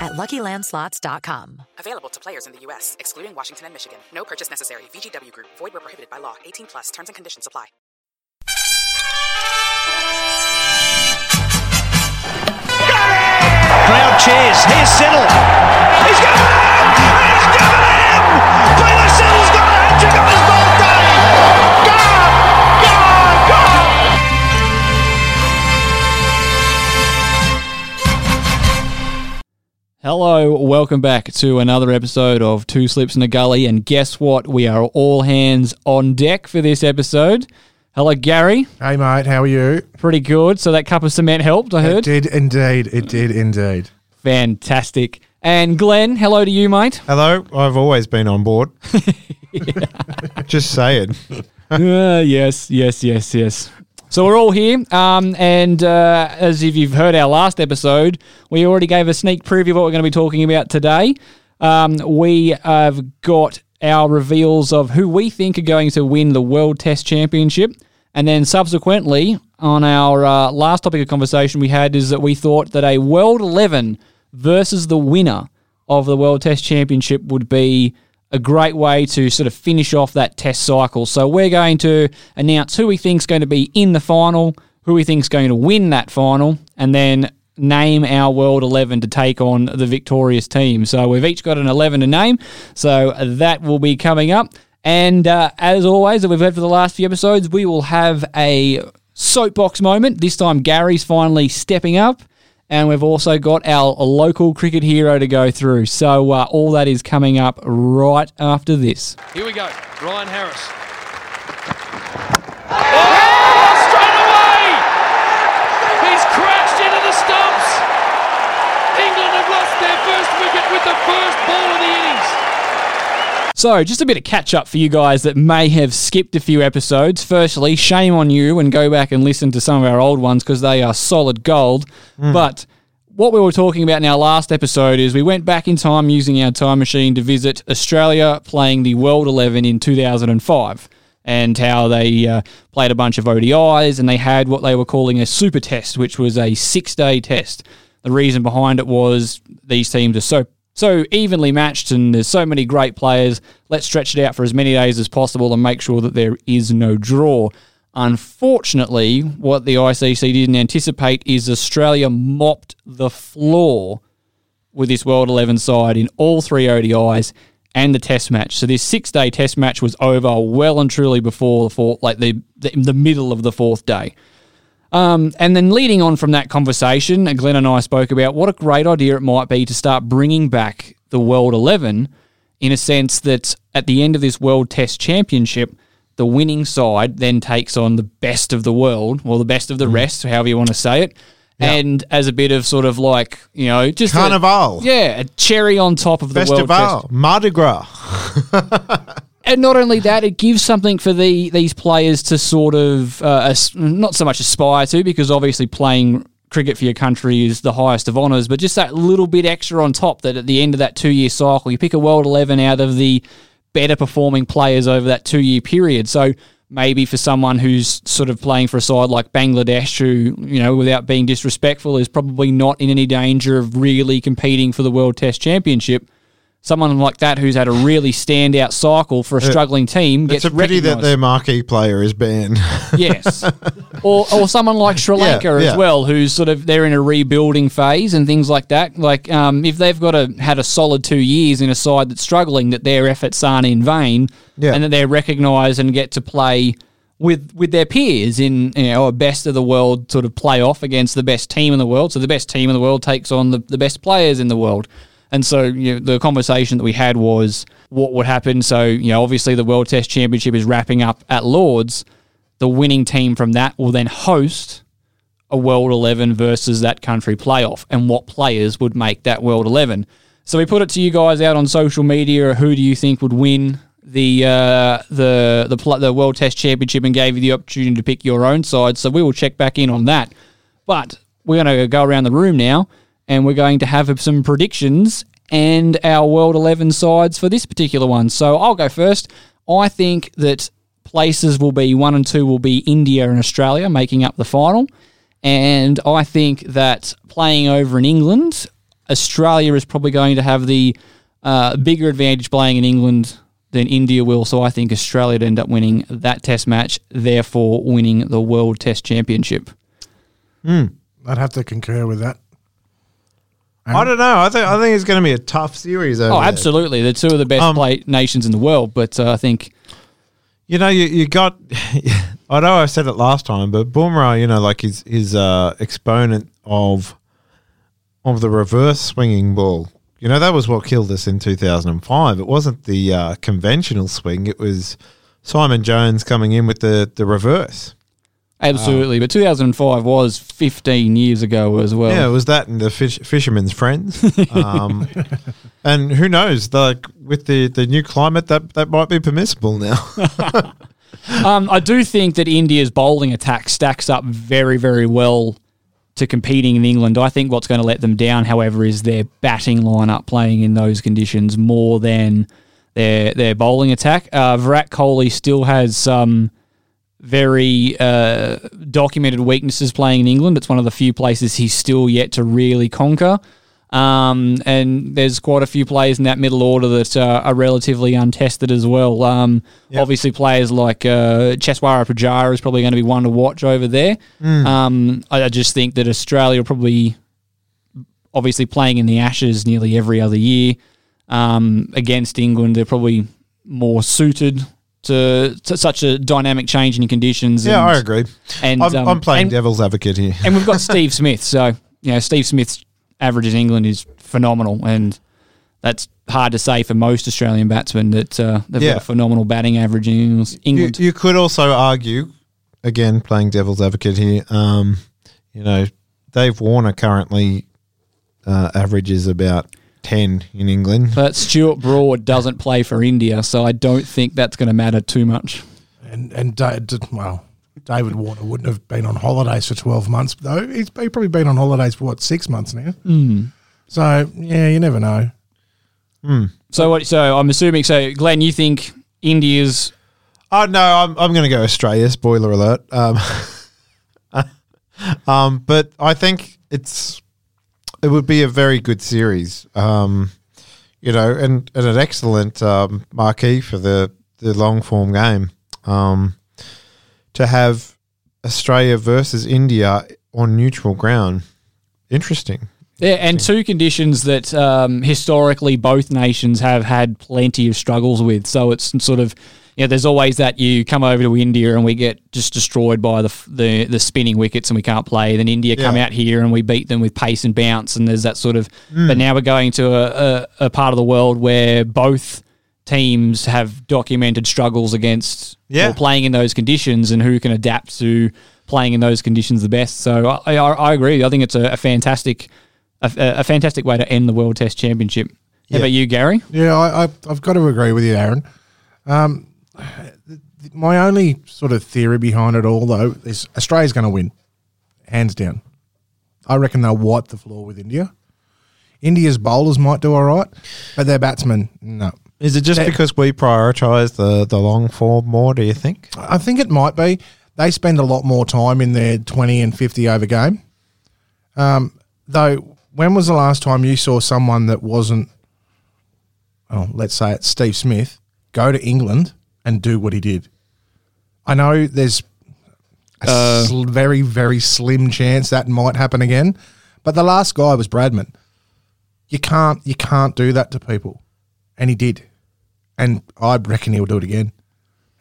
at luckylandslots.com. Available to players in the U.S., excluding Washington and Michigan. No purchase necessary. VGW Group. Void were prohibited by law. 18 plus. Terms and conditions apply. Crowd cheers. Here's Siddle. Hello, welcome back to another episode of Two Slips in a Gully. And guess what? We are all hands on deck for this episode. Hello, Gary. Hey mate, how are you? Pretty good. So that cup of cement helped, I heard. It heard. did indeed. It did indeed. Fantastic. And Glenn, hello to you, mate. Hello, I've always been on board. Just saying. uh, yes, yes, yes, yes. So we're all here, um, and uh, as if you've heard our last episode, we already gave a sneak preview of what we're going to be talking about today. Um, we have got our reveals of who we think are going to win the World Test Championship, and then subsequently, on our uh, last topic of conversation we had, is that we thought that a World Eleven versus the winner of the World Test Championship would be a great way to sort of finish off that test cycle. So we're going to announce who we think's going to be in the final, who we think's going to win that final, and then name our World 11 to take on the victorious team. So we've each got an 11 to name. So that will be coming up. And uh, as always, that we've had for the last few episodes, we will have a soapbox moment. This time, Gary's finally stepping up. And we've also got our local cricket hero to go through. So uh, all that is coming up right after this. Here we go. Ryan Harris. Oh, straight away! He's crashed into the stumps. England have lost their first wicket with the first ball of the innings. So, just a bit of catch up for you guys that may have skipped a few episodes. Firstly, shame on you and go back and listen to some of our old ones because they are solid gold. But what we were talking about in our last episode is we went back in time using our time machine to visit Australia playing the World 11 in 2005 and how they uh, played a bunch of ODIs and they had what they were calling a super test, which was a six day test. The reason behind it was these teams are so so evenly matched and there's so many great players. Let's stretch it out for as many days as possible and make sure that there is no draw. Unfortunately, what the ICC didn't anticipate is Australia mopped the floor with this World 11 side in all three ODIs and the Test match. So this six-day Test match was over well and truly before the fourth, like the the, the middle of the fourth day. Um, and then leading on from that conversation, Glenn and I spoke about what a great idea it might be to start bringing back the World 11 in a sense that at the end of this World Test Championship, the winning side then takes on the best of the world, or the best of the rest, however you want to say it. And as a bit of sort of like, you know, just a- Carnival. yeah, a cherry on top of the World Test Festival. Mardi Gras. and not only that, it gives something for the these players to sort of uh, as, not so much aspire to, because obviously playing cricket for your country is the highest of honours, but just that little bit extra on top that at the end of that two year cycle, you pick a World Eleven out of the better performing players over that two year period. So maybe for someone who's sort of playing for a side like Bangladesh, who, you know, without being disrespectful, is probably not in any danger of really competing for the World Test Championship. Someone like that who's had a really standout cycle for a struggling team gets It's a pity that their marquee player is banned. Yes. or, or someone like Sri Yeah, Lanka as well, who's sort of they're in a rebuilding phase and things like that. Like um, if they've got a had a solid two years in a side that's struggling, that their efforts aren't in vain, Yeah. and that they're recognised and get to play with with their peers in you know a best of the world sort of playoff against the best team in the world. So the best team in the world takes on the, the best players in the world. And so you know, the conversation that we had was what would happen. So you know, obviously the World Test Championship is wrapping up at Lords. The winning team from that will then host a World 11 versus that country playoff, and what players would make that World 11. So we put it to you guys out on social media. Who do you think would win the uh, the the pl- the World Test Championship, and gave you the opportunity to pick your own side. So we will check back in on that. But we're going to go around the room now, and we're going to have some predictions and our World 11 sides for this particular one. So I'll go first. I think that places will be one and two will be India and Australia making up the final. And I think that playing over in England, Australia is probably going to have the uh, bigger advantage playing in England than India will. So I think Australia would end up winning that test match, therefore winning the World Test Championship. I'd have to concur with that. I don't know. I think I think it's going to be a tough series. Oh, there. absolutely. They're two of the best Um, play nations in the world, but uh, I think You know, you, you got. I know I said it last time, but Boomerang, you know, like his his uh, exponent of of the reverse swinging ball. You know, that was what killed us in two thousand and five. It wasn't the uh, conventional swing; it was Simon Jones coming in with the the reverse. Absolutely. but 2005 was 15 years ago as well. yeah, it was that and the fish, fisherman's friends. um, and who knows? Like with the the new climate, that that might be permissible now. Um, I do think that India's bowling attack stacks up very, very well to competing in England. I think what's going to let them down, however, is their batting lineup playing in those conditions more than their their bowling attack. Uh, Virat Kohli still has some very uh, documented weaknesses playing in England. It's one of the few places he's still yet to really conquer. Um, and there's quite a few players in that middle order that uh, are relatively untested as well. Um, Obviously, players like uh, Cheteshwar Pujara is probably going to be one to watch over there. Um, I, I just think that Australia will probably, obviously, playing in the Ashes nearly every other year um, against England, they're probably more suited to, to such a dynamic change in conditions. yeah, and- I agree. And I'm, um, I'm playing and- devil's advocate here. and we've got Steve Smith. So, you know, Steve Smith's average in England is phenomenal. And that's hard to say for most Australian batsmen that uh, they've Yeah. got a phenomenal batting average in England. You, you could also argue, again, playing devil's advocate here. Um, you know, Dave Warner currently uh, averages about ten in England. but Stuart Broad doesn't play for India, so I don't think that's going to matter too much. And and Da- d- well, David Warner wouldn't have been on holidays for twelve months though. He's probably been on holidays for what six months now. Mm. So yeah, you never know. So, what, so I'm assuming. So, Glenn, you think India's Oh no, I'm I'm going to go Australia. Spoiler alert. Um, um, but I think it's it would be a very good series. Um, you know, and, and an excellent um, marquee for the the long form game. Um, to have Australia versus India on neutral ground, interesting. Yeah, and two conditions that um, historically both nations have had plenty of struggles with. So it's sort of, you know, there's always that you come over to India and we get just destroyed by the the, the spinning wickets and we can't play. Then India come out here and we beat them with pace and bounce, and there's that sort of. Mm. But now we're going to a, a, a part of the world where both teams have documented struggles against Yeah. playing in those conditions and who can adapt to playing in those conditions the best. So I, I, I agree. I think it's a, a fantastic a, a fantastic way to end the World Test Championship. How Yeah. about you, Gary? Yeah, I, I, I've got to agree with you, Aaron. Um, my only sort of theory behind it all, though, is Australia's going to win, hands down. I reckon they'll wipe the floor with India. India's bowlers might do all right, but their batsmen, no. Is it just They- because we prioritise the, the long form more, do you think? I think it might be. They spend a lot more time in their 20 and 50 over game. Um, though, when was the last time you saw someone that wasn't, oh, let's say it's Steve Smith, go to England and do what he did? I know there's a Uh, sl- very, very slim chance that might happen again, but the last guy was Bradman. You can't, you can't do that to people, and he did, and I reckon he'll do it again,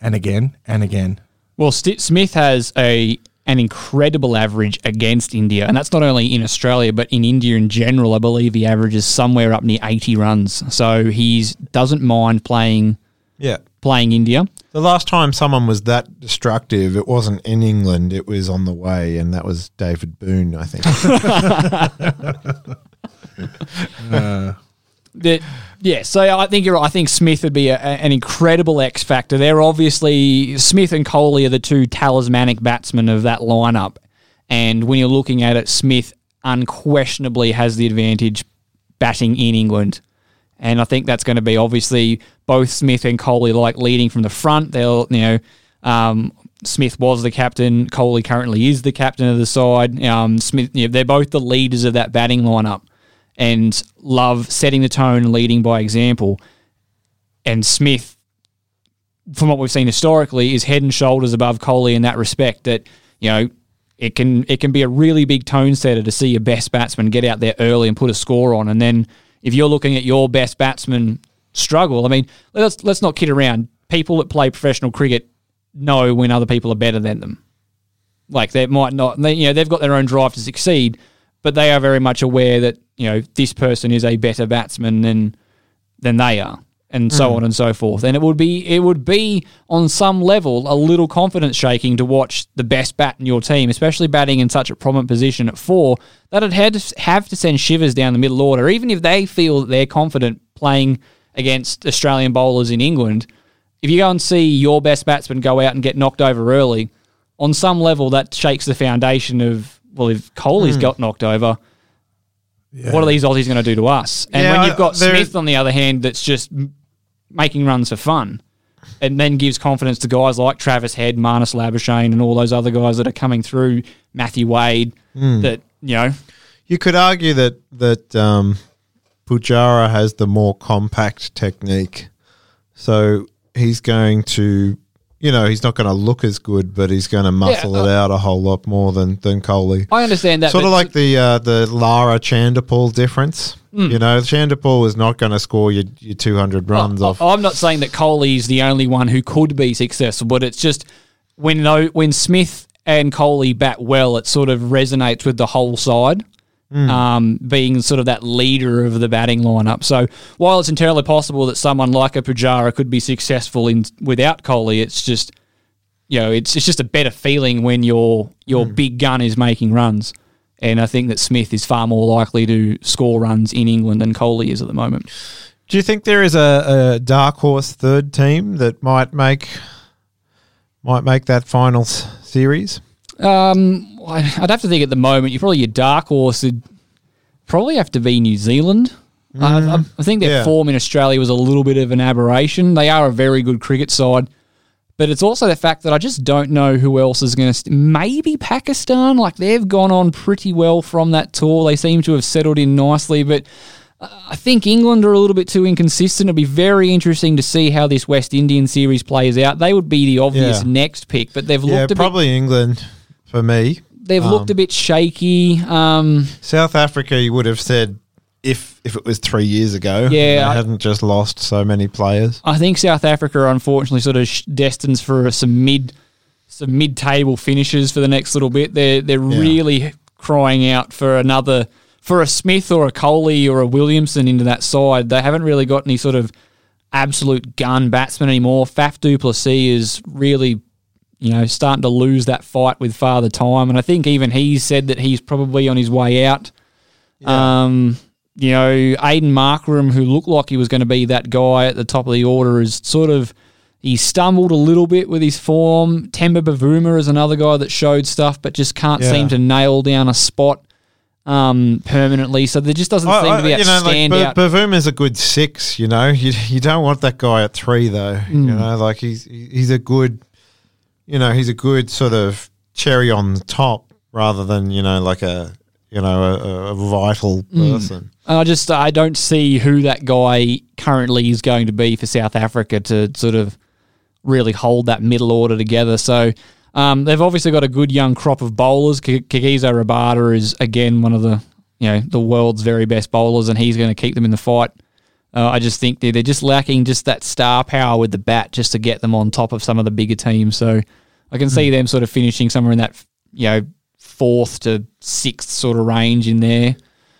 and again, and again. Well, St- Smith has a an incredible average against India, and that's not only in Australia but in India in general. I believe he averages somewhere up near eighty runs, so he's doesn't mind playing Yeah. Playing India. The last time someone was that destructive, it wasn't in England, it was on the way, and that was David Boon, I think. Uh. That yeah, so I think you're right. I think Smith would be a, a- an incredible X factor. They're obviously Smith and Kohli are the two talismanic batsmen of that lineup, and when you're looking at it, Smith unquestionably has the advantage batting in England. And I think that's going to be obviously both Smith and Kohli like leading from the front. They'll, you know, um, Smith was the captain. Kohli currently is the captain of the side. Um, Smith, you know, they're both the leaders of that batting lineup and love setting the tone and leading by example. And Smith, from what we've seen historically, is head and shoulders above Kohli in that respect. That you know, it can it can be a really big tone setter to see your best batsman get out there early and put a score on, and then if you're looking at your best batsman struggle, I mean, let's let's not kid around. People that play professional cricket know when other people are better than them. Like they might not, they, you know, they've got their own drive to succeed, but they are very much aware that you know this person is a better batsman than than they are, and so Mm. on and so forth. And it would be it would be on some level a little confidence shaking to watch the best bat in your team, especially batting in such a prominent position at four, that it had to have to send shivers down the middle order, even if they feel that they're confident playing against Australian bowlers in England. If you go and see your best batsman go out and get knocked over early, on some level that shakes the foundation of well, if Kohli's Hmm. got knocked over, what are these Aussies going to do to us? And Yeah, when you've got Smith on the other hand, that's just making runs for fun, and then gives confidence to guys like Travis Head, Marnus Labuschagne, and all those other guys that are coming through, Matthew Wade, Hmm. that you know, You could argue that that um, Pujara has the more compact technique, so he's going to, you know, he's not going to look as good, but he's going to muscle uh, it out a whole lot more than than Kohli. I understand that. Sort of like the uh, the Lara Chanderpaul difference. Mm. You know, Chanderpaul is not going to score your, your 200 runs off. I'm not saying that Kohli's the only one who could be successful, but it's just when no, when Smith and Kohli bat well, it sort of resonates with the whole side. Mm. Um, being sort of that leader of the batting lineup. So while it's entirely possible that someone like a Pujara could be successful in without Kohli, it's just you know it's it's just a better feeling when your your Hmm. big gun is making runs. And I think that Smith is far more likely to score runs in England than Kohli is at the moment. Do you think there is a, a dark horse third team that might make might make that final series? Um, I'd have to think at the moment. You probably your dark horse would probably have to be New Zealand. I, I, I think their yeah. form in Australia was a little bit of an aberration. They are a very good cricket side, but it's also the fact that I just don't know who else is going to. St- maybe Pakistan. Like they've gone on pretty well from that tour. They seem to have settled in nicely, but. uh, I think England are a little bit too inconsistent. It'll be very interesting to see how this West Indian series plays out. They would be the obvious Yeah. next pick, but they've Yeah, looked a bit probably England for me. They've Um, looked a bit shaky. Um, South Africa, you would have said if if it was three years ago, Yeah, they I- hadn't just lost so many players. I think South Africa are unfortunately sort of sh- destined for some mid, some mid-table finishes for the next little bit. They're they're really crying out for another for a Smith or a Kohli or a Williamson into that side. They haven't really got any sort of absolute gun batsman anymore. Faf du Plessis is really, you know, starting to lose that fight with Father Time, and I think even he's said that he's probably on his way out. Um, you know, Aiden Markram, who looked like he was going to be that guy at the top of the order, is sort of he stumbled a little bit with his form. Temba Bavuma is another guy that showed stuff, but just can't Yeah. seem to nail down a spot. um, permanently. So there just doesn't I- seem I- to be you know, like standout. Ba- Bavuma's a good six. You know, you you don't want that guy at three though. Mm. You know, like he's he's a good, you know, he's a good sort of cherry on the top rather than you know like a you know a, a vital Mm. person. I just I don't see who that guy currently is going to be for South Africa to sort of really hold that middle order together. So um, they've obviously got a good young crop of bowlers. Kagiso Rabada is again one of the you know the world's very best bowlers, and he's going to keep them in the fight. Uh, I just think they're, they're just lacking just that star power with the bat just to get them on top of some of the bigger teams. So I can see them sort of finishing somewhere in that you know fourth to sixth sort of range in there.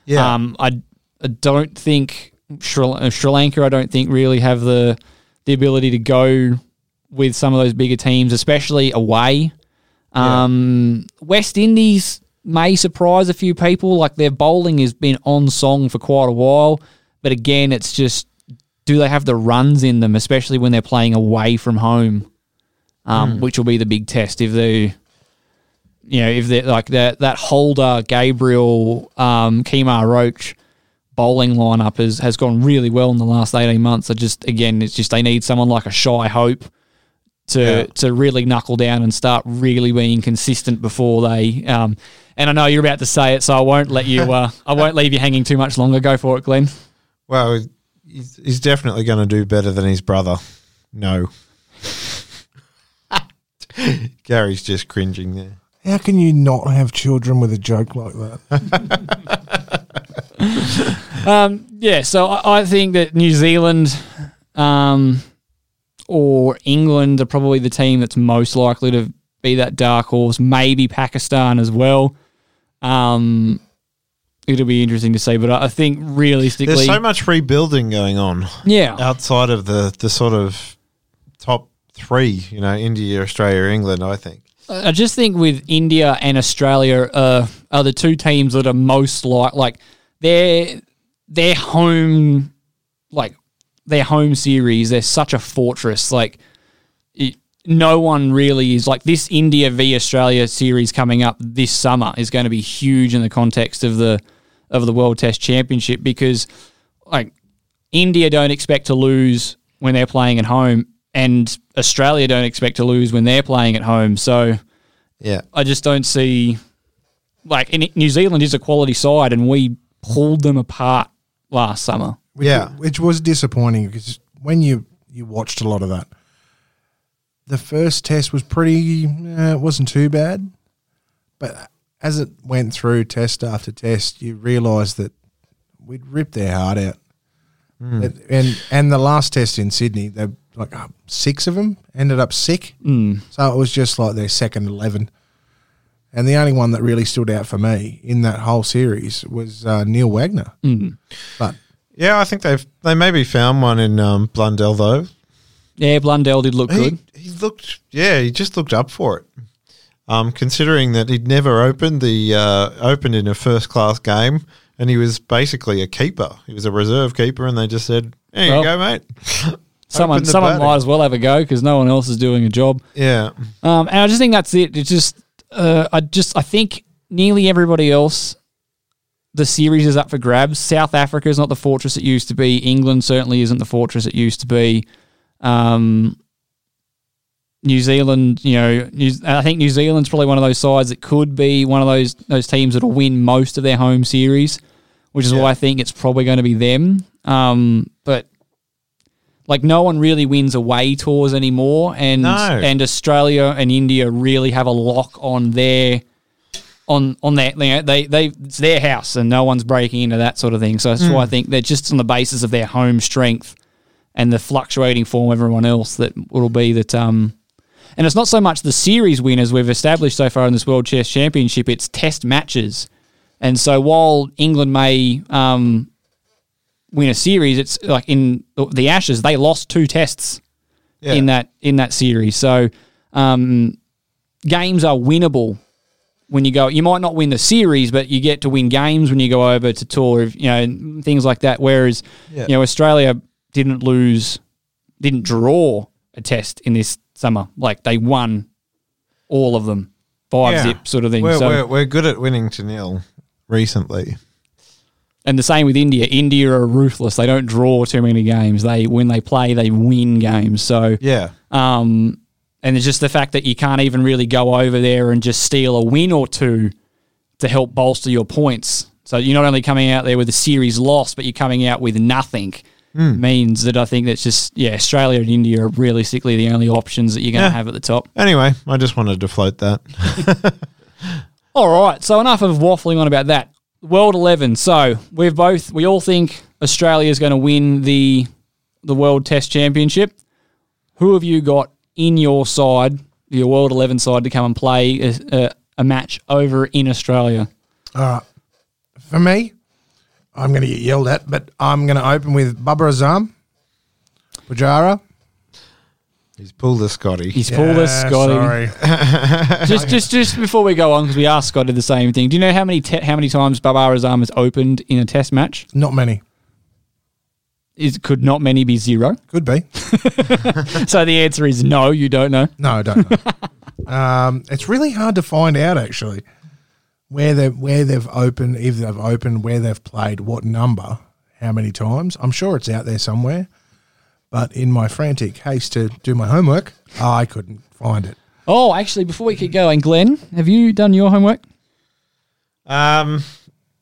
Yeah. Um, I, I don't think Sri, uh, Sri Lanka. I don't think really have the the ability to go with some of those bigger teams, especially away. Um, West Indies may surprise a few people. Like their bowling has been on song for quite a while, but again, it's just do they have the runs in them, especially when they're playing away from home, um, Hmm. which will be the big test if they. You know, if they're like that, that Holder, Gabriel, um, Kemar Roach bowling lineup has, has gone really well in the last 18 months. I just, again, it's just they need someone like a Shai Hope to Yeah. to really knuckle down and start really being consistent before they. Um, and I know you're about to say it, so I won't let you. Uh, I won't leave you hanging too much longer. Go for it, Glenn. Well, he's, he's definitely going to do better than his brother. No. Gary's just cringing there. How can you not have children with a joke like that? Um, yeah, so I, I think that New Zealand um, or England are probably the team that's most likely to be that dark horse. Maybe Pakistan as well. Um, it'll be interesting to see, but I I think realistically, There's so much rebuilding going on. Yeah. Outside of the, the sort of top three, you know, India, Australia, England, I think. I just think with India and Australia uh, are the two teams that are most like like their their home like their home series. They're such a fortress. Like it, no one really is like this India v Australia series coming up this summer is going to be huge in the context of the of the World Test Championship because like India don't expect to lose when they're playing at home, and Australia don't expect to lose when they're playing at home. So Yeah. I just don't see like in, New Zealand is a quality side, and we pulled them apart last summer. Which, Yeah. which was disappointing because when you you watched a lot of that, the first test was pretty. Uh, it wasn't too bad, but as it went through test after test, you realised that we'd ripped their heart out. And, and and the last test in Sydney, they like uh, six of them ended up sick. Mm. So it was just like their second eleven. And the only one that really stood out for me in that whole series was uh, Neil Wagner. Mm. But Yeah, I think they've they maybe found one in um, Blundell though. Yeah, Blundell did look He, good. he looked, yeah, he just looked up for it. Um, considering that he'd never opened the uh, opened in a first class game, and he was basically a keeper. He was a reserve keeper, and they just said, "There you Well, go, mate." Someone, someone batting. might as well have a go because no one else is doing a job. Yeah, Um, and I just think that's it. It's just, uh, I just, I think nearly everybody else, the series is up for grabs. South Africa is not the fortress it used to be. England certainly isn't the fortress it used to be. Um, New Zealand, you know, New, I think New Zealand's probably one of those sides that could be one of those those teams that'll win most of their home series, which is why I think it's probably going to be them. Um, but like no one really wins away tours anymore, and No. and Australia and India really have a lock on their on on their you know, they they it's their house and no one's breaking into that sort of thing. So that's why I Mm. think they're just on the basis of their home strength and the fluctuating form of everyone else that will be that um and it's not so much the series winners we've established so far in this World Test Championship, it's test matches. And so while England may um, win a series, it's like in the- Ashes, they lost two tests Yeah. in that in that series. So um, games are winnable when you go. You might not win the series, but you get to win games when you go over to tour. You know things like that. Whereas Yeah. you know Australia didn't lose, didn't draw a test in this summer. Like they won all of them, five Yeah. zip sort of thing. We're, so we're we're good at winning to nil. Recently. And the same with India. India are ruthless. They don't draw too many games. They when they play, they win games. So Yeah. um, and it's just the fact that you can't even really go over there and just steal a win or two to help bolster your points. So you're not only coming out there with a series loss, but you're coming out with nothing. Hmm. Means that I think that's just yeah, Australia and India are realistically the only options that you're going to Yeah. have at the top. Anyway, I just wanted to float that. All right, so enough of waffling on about that. World Eleven. So we've both we all think Australia is going to win the the World Test Championship. Who have you got in your side, your World Eleven side, to come and play a, a, a match over in Australia? All right. For me, I'm going to get yelled at, but I'm going to open with Babar Azam, Pujara. He's pulled a Scotty. He's pulled us, Yeah, Scotty. Sorry. just, just, just before we go on, because we asked Scotty the same thing. Do you know how many te- how many times Babar Azam has opened in a Test match? Not many. Is could not many be zero? Could be. so the answer is no. You don't know. No, I don't know. um, it's really hard to find out actually where they where they've opened, if they've opened, where they've played, what number, how many times. I'm sure it's out there somewhere, but in my frantic haste to do my homework, I couldn't find it. Oh, actually, before we keep going, Glenn, have you done your homework? Um,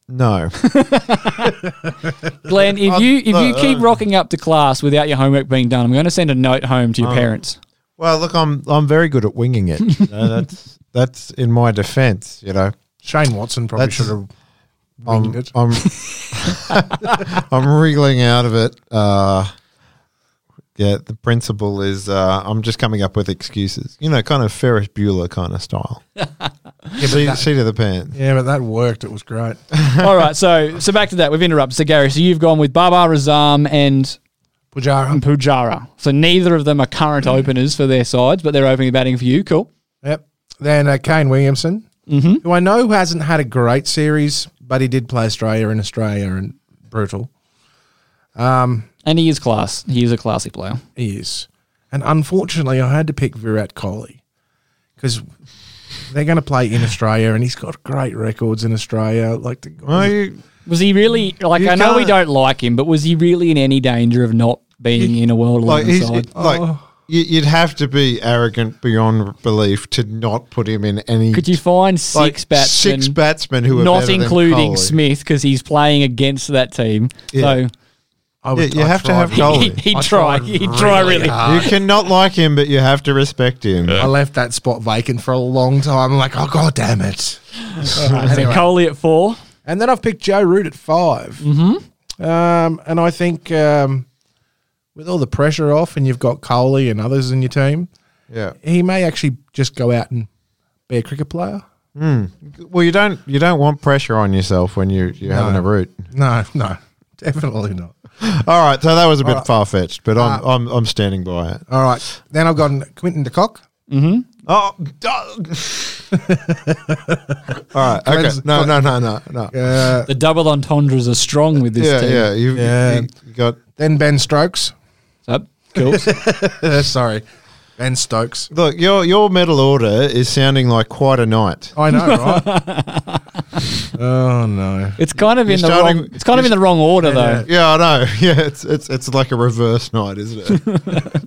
no. Glenn, if you if you keep rocking up to class without your homework being done, I'm going to send a note home to your Oh. parents. Well, look, I'm I'm very good at winging it. You know, that's that's in my defence. You know, Shane Watson probably That's- should have I'm it. I'm, I'm wriggling out of it. Uh, yeah, the principle is uh, I'm just coming up with excuses. You know, kind of Ferris Bueller kind of style. Yeah, see, that- seat of the pants. Yeah, but that worked. It was great. All right, so so back to that. We've interrupted. So Gary, so you've gone with Babar Azam and Pujara. Pujara. So neither of them are current openers for their sides, but they're opening batting for you. Cool. Yep. Then uh, Kane Williamson, Mm-hmm. who I know hasn't had a great series, but he did play Australia in Australia and brutal. Um, And he is class. He is a classy player. He is. And unfortunately, I had to pick Virat Kohli because they're going to play in Australia and he's got great records in Australia. Like the Well, you, Was he really like? I know we don't like him, but was he really in any danger of not being in a World like, Eleven he's, side? like Oh. you, you'd have to be arrogant beyond belief to not put him in any. Could you find six like, batsmen? Six batsmen who are not better than including Smith because he's playing against that team. Yeah. So I Yeah, you have to have he, Kohli. he'd I try. tried He'd try really really. hard. You cannot like him, but you have to respect him. I left that spot vacant for a long time. I'm like, oh, god damn it. So Anyway. Kohli at four. And then I've picked Joe Root at 5 Mm-hmm. Um, and I think um, with all the pressure off and you've got Kohli and others in your team, Yeah. he may actually just go out and be a cricket player. Well, you don't you don't want pressure on yourself when you you're having a root. No, no, definitely not. All right, so that was a bit All right. far fetched, but I'm, Uh, I'm I'm standing by it. All right. Then I've got Quinton de Kock. Oh, all right. Okay. No, no, no, no, no. Uh, The double entendres are strong with this Yeah, team. yeah. You, Yeah. you, you got then Ben Stokes. So, cool. Sorry, Ben Stokes. look. Your your medal order is sounding like quite a night. I know, right? oh no. it's kind of in You're the starting- wrong. It's kind of in the wrong order though. Yeah, I know. Yeah, it's it's it's like a reverse night, isn't it?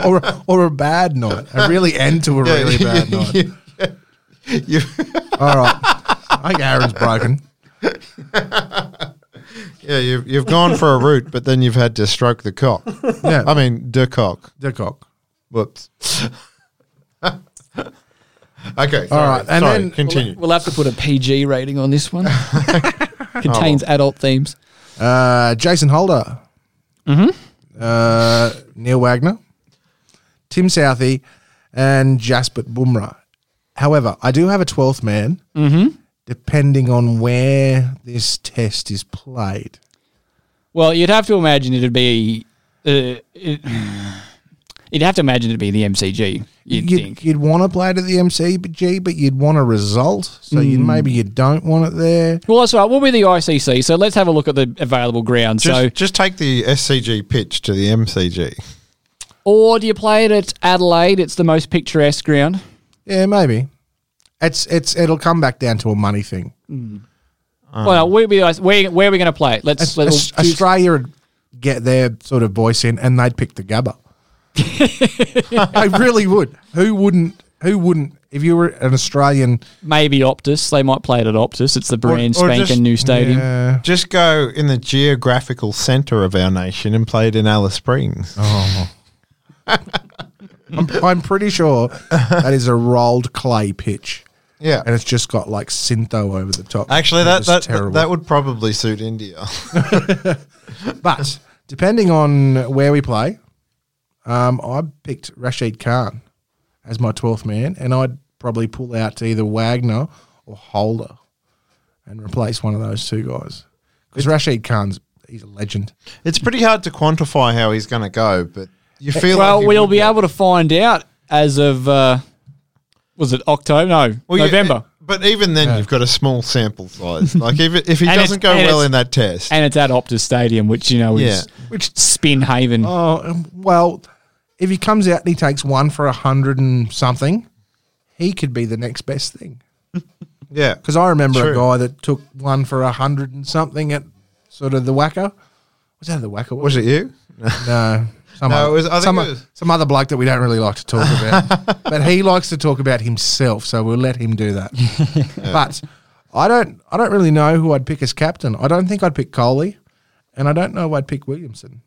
or or a bad night. A really end to a Yeah, really bad night. You, All right. I think Aaron's broken. yeah, you've you've gone for a route, but then you've had to stroke the cock. Yeah. I mean, de cock. De cock. Whoops. Okay. Sorry, All right, and sorry, then- continue. We'll have to put a PG rating on this one. Contains adult themes. Uh, Jason Holder. Mm-hmm. Uh, Neil Wagner. Tim Southee. And Jasprit Bumrah. However, I do have a 12th man, Mm-hmm. depending on where this test is played. Well, you'd have to imagine it'd be. Uh, it, you'd have to imagine it'd be the MCG. You'd, You'd, think. you'd want to play it at the MCG, but you'd want a result. So Mm. you maybe you don't want it there. Well, that's right. We'll be the ICC. So let's have a look at the available ground. Just, so, just take the SCG pitch to the MCG. or do you play it at Adelaide? It's the most picturesque ground. Yeah, maybe. It's it's it'll come back down to a money thing. well, where, we, where, where are we going to play it? Let's, Aus- let's Aus- Australia would get their sort of voice in, and they'd pick the Gabba. they really would. Who wouldn't? Who wouldn't? If you were an Australian, maybe Optus. They might play it at Optus. It's the brand or spanking just- new stadium. yeah. Just go in the geographical centre of our nation and play it in Alice Springs. Oh. I'm, I'm pretty sure that is a rolled clay pitch, Yeah. and it's just got like Syntho over the top. Actually, It that that, terrible. that would probably suit India. But depending on where we play, um, I picked Rashid Khan as my 12th man, and I'd probably pull out either Wagner or Holder and replace one of those two guys. Because Rashid Khan's he's a legend. it's pretty hard to quantify how he's going to go, but you feel well, like he we'll be go. able to find out as of uh, was it October? No, Well, yeah, November. But even then, you've got a small sample size. Like if if he And doesn't go and well it's- in that test, and it's at Optus Stadium, which you know is Yeah. which spin haven. Oh, um, well, if he comes out and he takes one for a hundred and something, he could be the next best thing. yeah, Because I remember True. a guy that took one for a hundred and something at sort of the WACA. Was that the WACA? was it you? No. Some No, other, it was- I think some, it was- some other bloke that we don't really like to talk about. but he likes to talk about himself, so we'll let him do that. But I don't I don't really know who I'd pick as captain. I don't think I'd pick Kohli, and I don't know who I'd pick Williamson.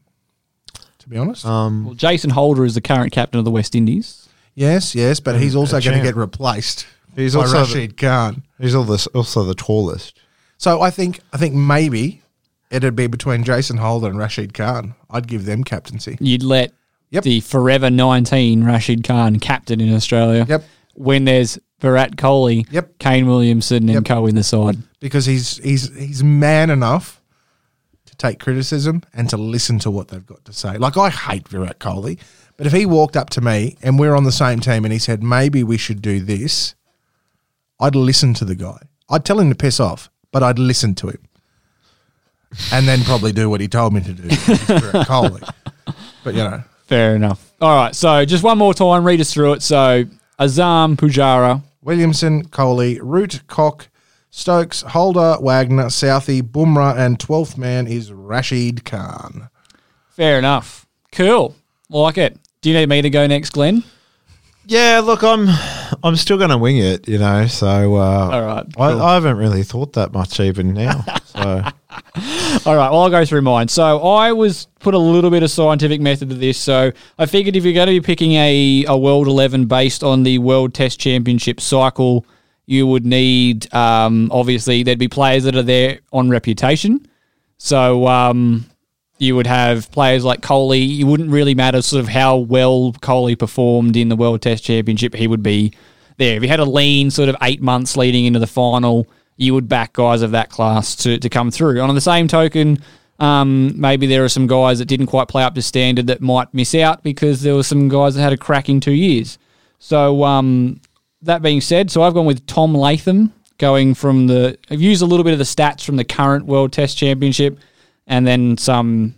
To be honest. Um, Well, Jason Holder is the current captain of the West Indies. yes, yes, but he's also going to get replaced He's by also the- Rashid Khan. he's all this, also the tallest. So I think I think maybe it'd be between Jason Holder and Rashid Khan. I'd give them captaincy. You'd let Yep. the forever 19 Rashid Khan captain in Australia. Yep. When there's Virat Kohli, Yep. Kane Williamson, and Yep. Co in the side. because he's he's he's man enough to take criticism and to listen to what they've got to say. Like I hate Virat Kohli, but if he walked up to me and we're on the same team and he said maybe we should do this, I'd listen to the guy. I'd tell him to piss off, but I'd listen to him, and then probably do what he told me to do. Kohli, but you know. Fair enough. All right. So just one more time, read us through it. So Azam Pujara, Williamson, Kohli, Root, Cock, Stokes, Holder, Wagner, Southee, Bumrah, and 12th man is Rashid Khan. Fair enough. Cool. Like it. Do you need me to go next, Glenn? Yeah, look, I'm I'm still going to wing it, you know. So uh, All right, I. I haven't really thought that much even now. So All right, well, I'll go through mine. So I was put a little bit of scientific method to this. So I figured if you're going to be picking a, a World 11 based on the World Test Championship cycle, you would need, um, obviously, there'd be players that are there on reputation. So um, you would have players like Kohli. It wouldn't really matter sort of how well Kohli performed in the World Test Championship. He would be there. If you had a lean sort of eight months leading into the final, you would back guys of that class to, to come through. On the same token, um, maybe there are some guys that didn't quite play up to standard that might miss out because there were some guys that had a cracking two years. So um, that being said, so I've gone with Tom Latham going from the. I've used a little bit of the stats from the current World Test Championship, and then some,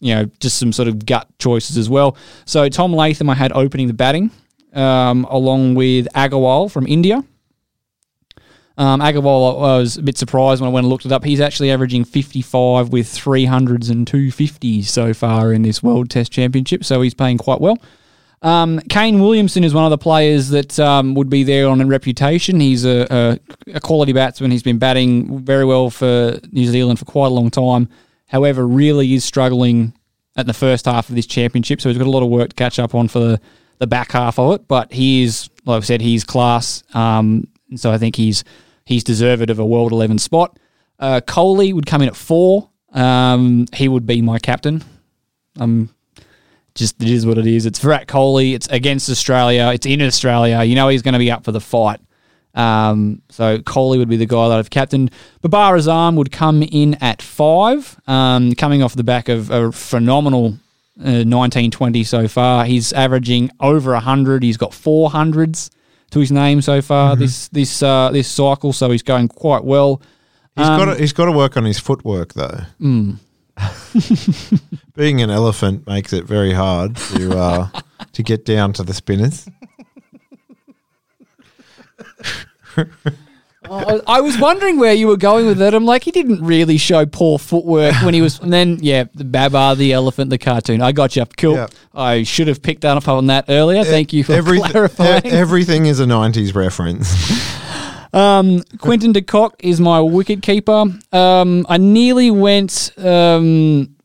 you know, just some sort of gut choices as well. So Tom Latham, I had opening the batting, um, along with Agarwal from India. Um, Agarwal, I was a bit surprised when I went and looked it up. He's actually averaging 55 with 300s and 250s so far in this World Test Championship, so he's playing quite well. Um, Kane Williamson is one of the players that um, would be there on a reputation. He's a, a, a quality batsman. He's been batting very well for New Zealand for quite a long time. However, really is struggling at the first half of this championship, so he's got a lot of work to catch up on for the, the back half of it. But he is, like I've said, he's class. Um, and so I think he's he's deserved of a World 11 spot. Uh, Kohli would come in at four. Um, he would be my captain. Um, just it is what it is. It's Virat Kohli. It's against Australia. It's in Australia. You know he's going to be up for the fight. Um, so Kohli would be the guy that I've captained. Babar Azam would come in at five, um, coming off the back of a phenomenal uh, 1920 so far. He's averaging over 100. He's got 400s to his name so far this this uh, this cycle, so he's going quite well. he's Um, got to, he's got to work on his footwork though. Being an elephant makes it very hard to uh, to get down to the spinners. I, I was wondering where you were going with it. I'm like, he didn't really show poor footwork when he was. And then, yeah, the Babar, the elephant, the cartoon. I got you. Cool. Yeah. I should have picked up on that earlier. Thank you for Everyth- clarifying. e- everything is a 90s reference. Um, Quinton de Kock is my wicket keeper. Um, I nearly went um,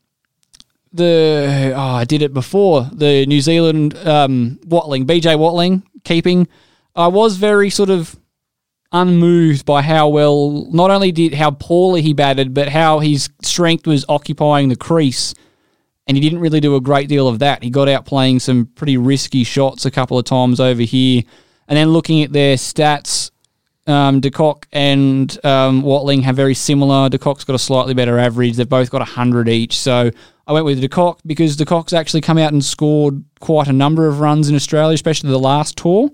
the oh, I did it before the New Zealand um, Watling, BJ Watling keeping. I was very sort of unmoved by how well, not only did how poorly he batted, but how his strength was occupying the crease. And he didn't really do a great deal of that. He got out playing some pretty risky shots a couple of times over here. And then looking at their stats, um, de Kock and um, Watling have very similar. de Kock's got a slightly better average. They've both got 100 each. So I went with de Kock because de Kock's actually come out and scored quite a number of runs in Australia, especially the last tour.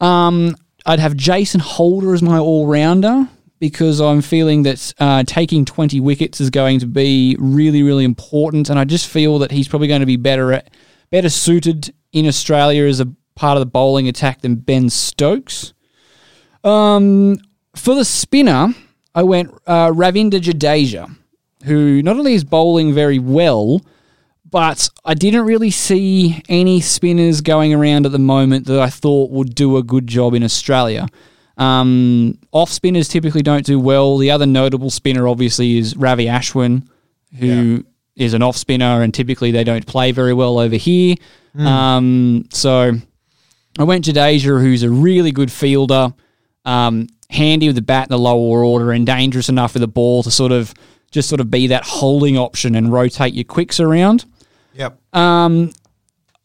Um, I'd have Jason Holder as my all rounder because I'm feeling that uh, taking 20 wickets is going to be really, really important. And I just feel that he's probably going to be better at better suited in Australia as a part of the bowling attack than Ben Stokes. Um, for the spinner, I went uh, Ravindra Jadeja, who not only is bowling very well, but I didn't really see any spinners going around at the moment that I thought would do a good job in Australia. Um, off spinners typically don't do well. The other notable spinner, obviously, is Ravi Ashwin, who is an off spinner, and typically they don't play very well over here. Um, so I went Jadeja, who's a really good fielder, um, handy with the bat in the lower order, and dangerous enough with the ball to sort of just sort of be that holding option and rotate your quicks around. Um,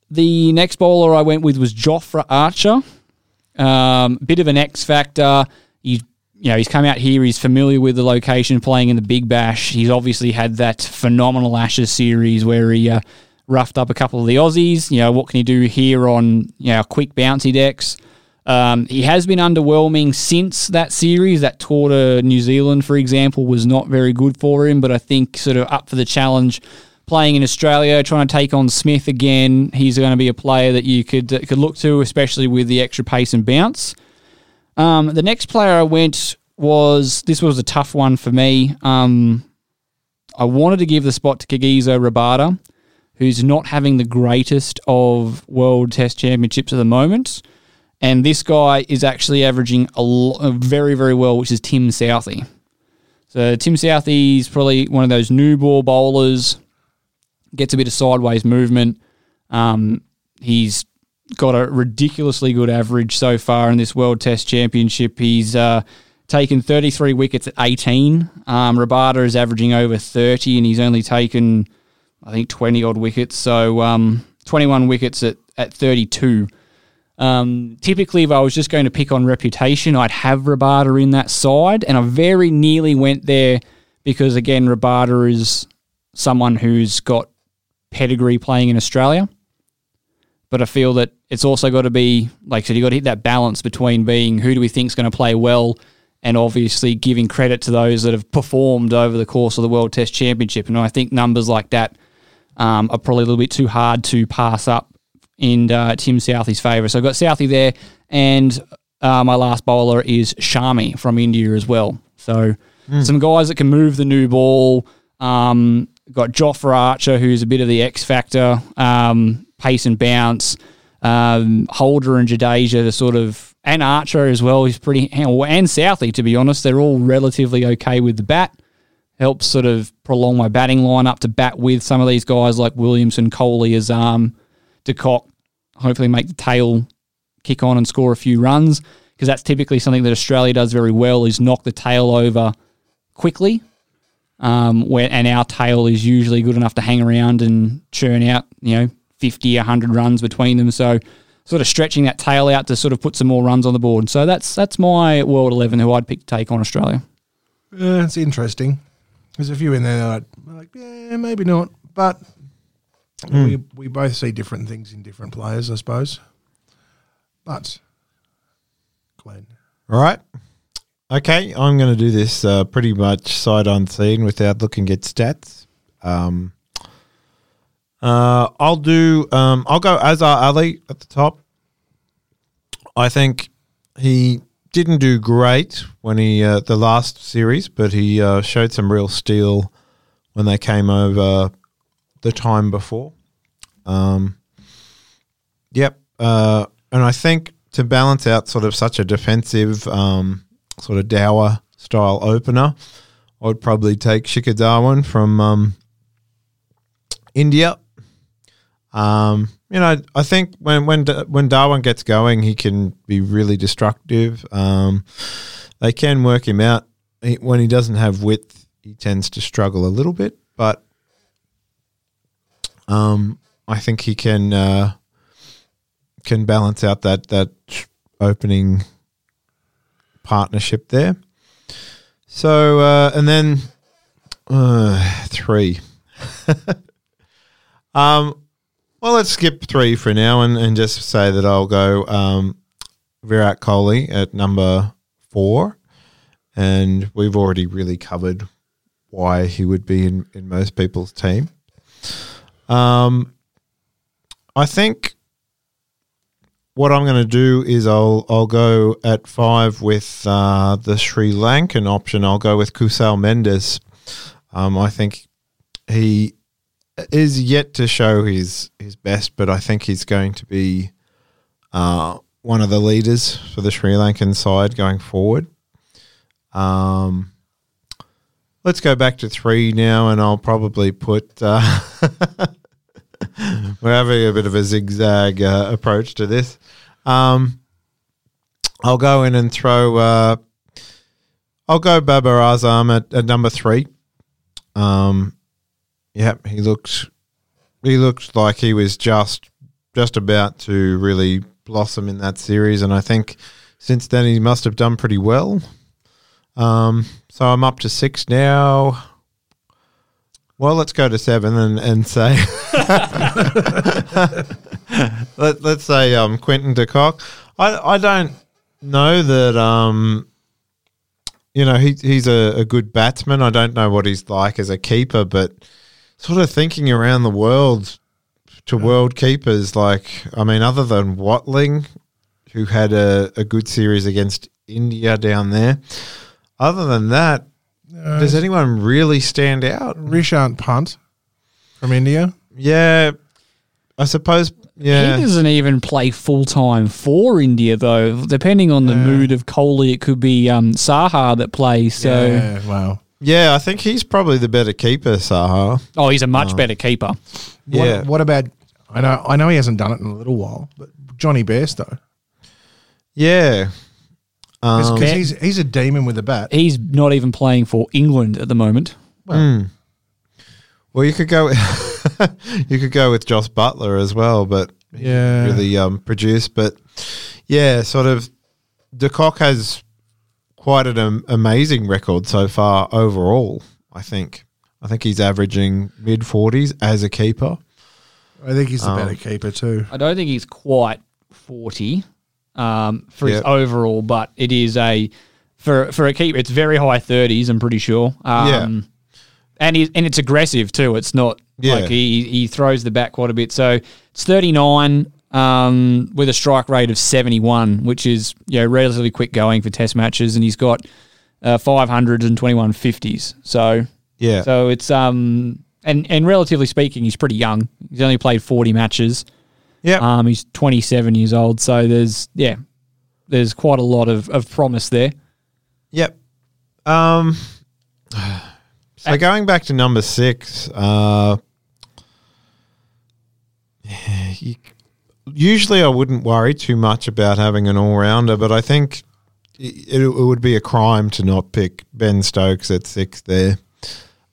the next bowler I went with was Jofra Archer. Um, bit of an X factor. He's you know he's come out here. He's familiar with the location, playing in the Big Bash. He's obviously had that phenomenal Ashes series where he uh, roughed up a couple of the Aussies. You know what can he do here on you know quick bouncy decks? Um, he has been underwhelming since that series. That tour to New Zealand, for example, was not very good for him. But I think sort of up for the challenge, playing in Australia, trying to take on Smith again. He's going to be a player that you could could look to, especially with the extra pace and bounce. Um, the next player I went was this was a tough one for me. Um, I wanted to give the spot to Kagiso Rabada, who's not having the greatest of World Test Championships at the moment. And this guy is actually averaging a lo- very, very well, which is Tim Southee. So Tim Southee is probably one of those new ball bowlers, gets a bit of sideways movement. Um, he's got a ridiculously good average so far in this World Test Championship. He's uh, taken 33 wickets at 18. Um, Rabada is averaging over 30, and he's only taken, I think, 20 odd wickets. So um, 21 wickets at, at 32. Um, typically, if I was just going to pick on reputation, I'd have Rabada in that side, and I very nearly went there because, again, Rabada is someone who's got pedigree playing in Australia. But I feel that it's also got to be, like I said, you've got to hit that balance between being who do we think is going to play well and obviously giving credit to those that have performed over the course of the World Test Championship. And I think numbers like that um, are probably a little bit too hard to pass up in uh, Tim Southee's favour. So I've got Southee there, and uh, my last bowler is Shami from India as well. So some guys that can move the new ball. Um, got Jofra Archer, who's a bit of the X factor, um, pace and bounce. Um, Holder and Jadeja to sort of, and Archer as well. He's pretty, and Southee to be honest, they're all relatively okay with the bat. Helps sort of prolong my batting line up to bat with some of these guys like Williamson, Kohli, Azam, de Kock. Hopefully, make the tail kick on and score a few runs because that's typically something that Australia does very well is knock the tail over quickly. Um, where and our tail is usually good enough to hang around and churn out, you know, 50, 100 runs between them. So, sort of stretching that tail out to sort of put some more runs on the board. So that's that's my World Eleven who I'd pick to take on Australia. Yeah, it's interesting. There's a few in there that I'd like, yeah, maybe not. But we we both see different things in different players, I suppose. But Glenn, All right. Okay, I'm going to do this uh, pretty much sight unseen without looking at stats. Um, uh, I'll do. Um, I'll go Azhar Ali at the top. I think he didn't do great when he uh, the last series, but he uh, showed some real steel when they came over the time before. Um, yep, uh, and I think to balance out sort of such a defensive um, sort of dour style opener, I would probably take Shikhar Dhawan from um, India. Um, you know, I think when when when Dhawan gets going, he can be really destructive. Um, they can work him out he, when he doesn't have width. He tends to struggle a little bit, but um, I think he can uh, can balance out that that opening partnership there. So uh, and then uh, three. um, well, let's skip three for now and, and just say that I'll go um, Virat Kohli at number four, and we've already really covered why he would be in, in most people's team. Um, I think what I'm going to do is I'll I'll go at five with uh, the Sri Lankan option. I'll go with Kusal Mendis. Um, I think he is yet to show his his best, but I think he's going to be uh, one of the leaders for the Sri Lankan side going forward. Um, let's go back to three now, and I'll probably put. Uh, we're having a bit of a zigzag uh, approach to this. Um, I'll go in and throw. Uh, I'll go Babar Azam at, at number three. Um, yeah, he looked. He looked like he was just just about to really blossom in that series, and I think since then he must have done pretty well. Um, so I'm up to six now. Well, let's go to seven and, and say Let, let's say um, Quinton de Kock. I I don't know that um you know he he's a, a good batsman. I don't know what he's like as a keeper, but sort of thinking around the world to world keepers, like I mean, other than Watling, who had a, a good series against India down there. Other than that, does anyone really stand out? Rishabh Pant from India. Yeah, I suppose. Yeah, He doesn't even play full time for India though. Depending on the mood of Kohli, it could be um, Saha that plays. So, yeah, wow. yeah. I think he's probably the better keeper, Saha. oh, he's a much better keeper. Yeah. What, what about? I know. I know he hasn't done it in a little while, but Jonny Bairstow, Yeah, um, he's he's a demon with a bat. He's not even playing for England at the moment. well, well, you could go. you could go with Jos Buttler as well, but Yeah. really um, produced. But yeah, sort of. De Kock has quite an am- amazing record so far overall. I think. I think he's averaging mid forties as a keeper. I think he's a Um, better keeper too. I don't think he's quite forty um, for his overall, but it is a for for a keeper. It's very high thirties. I'm pretty sure. Um, Yeah. and he, and it's aggressive too. It's not Yeah. like he he throws the bat quite a bit. So it's 39 um, with a strike rate of 71, which is you know relatively quick going for Test matches, and he's got uh, 500s and 21 50s. So Yeah. so it's um and and relatively speaking, he's pretty young. He's only played 40 matches. Yeah. Um, he's 27 years old. So there's yeah, there's quite a lot of, of promise there. Yep. Um. So going back to number six, uh, you, usually I wouldn't worry too much about having an all rounder, but I think it, it would be a crime to not pick Ben Stokes at six there.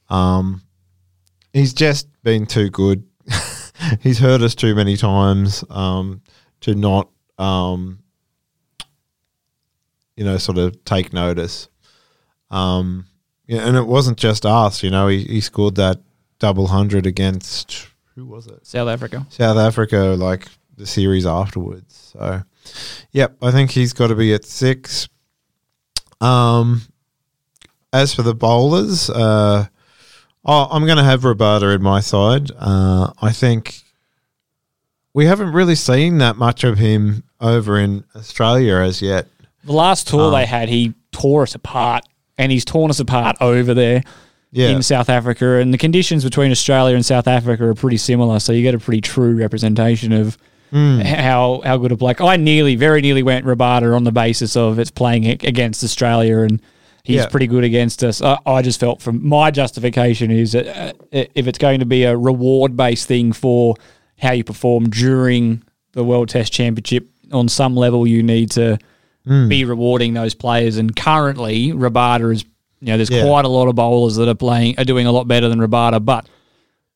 Um, he's just been too good. he's hurt us too many times um, to not, um, you know, sort of take notice. Um, yeah, and it wasn't just us. You know, he, he scored that double hundred against who was it? South Africa. South Africa, like the series afterwards. So, yep, I think he's got to be at six. Um, as for the bowlers, uh, oh, I'm going to have Rabada in my side. Uh, I think we haven't really seen that much of him over in Australia as yet. The last tour Um, they had, he tore us apart, and he's torn us apart over there Yeah. in South Africa. And the conditions between Australia and South Africa are pretty similar, so you get a pretty true representation of Hmm. how how good a black. I nearly, very nearly went Rabada on the basis of it's playing against Australia and. He's Yeah. pretty good against us. I, I just felt from my justification is that uh, if it's going to be a reward based thing for how you perform during the World Test Championship, on some level you need to Hmm. be rewarding those players. And currently, Rabada is you know there's Yeah. quite a lot of bowlers that are playing are doing a lot better than Rabada. But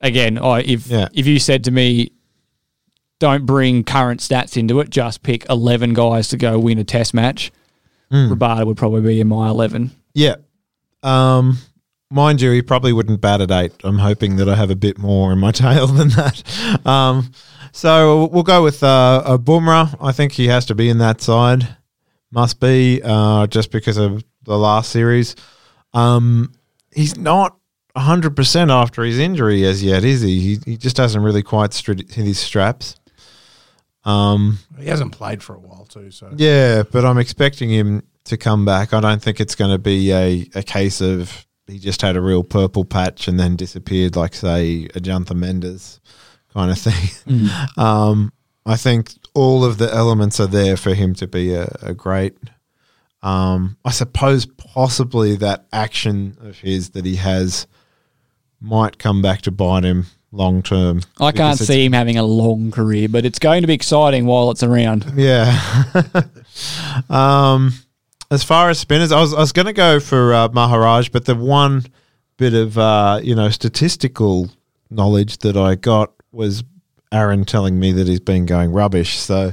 again, I, if Yeah. if you said to me, don't bring current stats into it, just pick eleven guys to go win a Test match. Hmm. Rabada would probably be in my eleven. Yeah. Um, mind you, he probably wouldn't bat at eight. I'm hoping that I have a bit more in my tail than that. Um, so we'll go with uh, a Bumrah. I think he has to be in that side. Must be uh, just because of the last series. Um, he's not 100% after his injury as yet, is he? He, he just hasn't really quite hit his straps. Um, He hasn't played for a while too, so yeah, but I'm expecting him to come back. I don't think it's going to be a, a case of he just had a real purple patch and then disappeared, like say a Ajantha Mendis kind of thing. Um, I think all of the elements are there for him to be a, a great. Um, I suppose possibly that action of his that he has might come back to bite him long term. I can't see him having a long career, but it's going to be exciting while it's around. Yeah. um, as far as spinners, I was I was going to go for uh, Maharaj, but the one bit of uh, you know statistical knowledge that I got was Aaron telling me that he's been going rubbish. So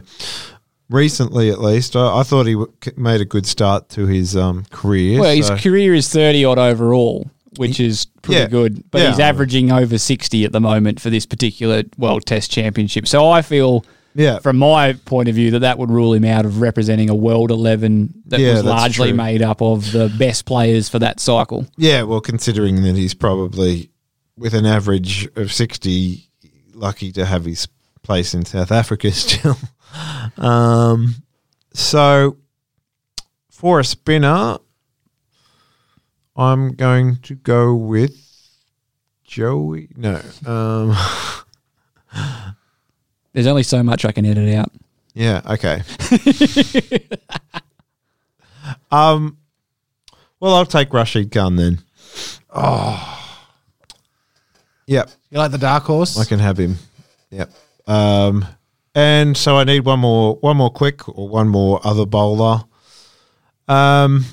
recently, at least, I, I thought he w- made a good start to his um, career. Well, his career is 30 odd overall, which is pretty Yeah. good. But Yeah. he's averaging over 60 at the moment for this particular World Test Championship. So I feel, Yeah. from my point of view, that that would rule him out of representing a World 11 that Yeah, was largely true. made up of the best players for that cycle. Yeah, well, considering that he's probably with an average of 60, lucky to have his place in South Africa still. um, so for a spinner, I'm going to go with Joey. No. Um, There's only so much I can edit out. yeah, okay. um, well, I'll take Rashid Khan then. Oh. Yep. you like the dark horse? I can have him. Yep. Um, and so I need one more, one more quick or one more other bowler. Um,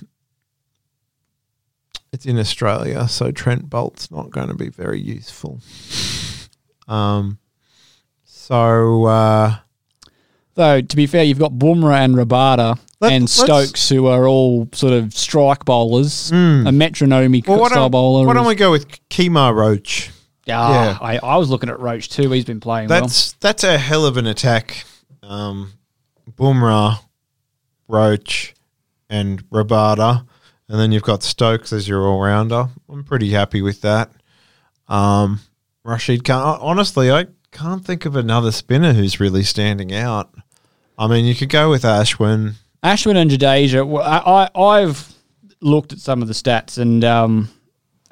it's in Australia, so Trent Boult's not going to be very useful. Um, so uh, Though, to be fair, you've got Bumrah and Rabada Let- and Stokes, who are all sort of strike bowlers, Hmm. a metronome well, style don't, bowler. why don't we go with Kemar Roach? Ah, Yeah. I, I was looking at Roach too. He's been playing well. That's that's a hell of an attack. Um, Bumrah, Roach, and Rabada, and then you've got Stokes as your all rounder. I'm pretty happy with that. Um, Rashid Khan. Honestly, I can't think of another spinner who's really standing out. I mean, you could go with Ashwin. Ashwin and Jadeja. well, I, I I've looked at some of the stats, and um,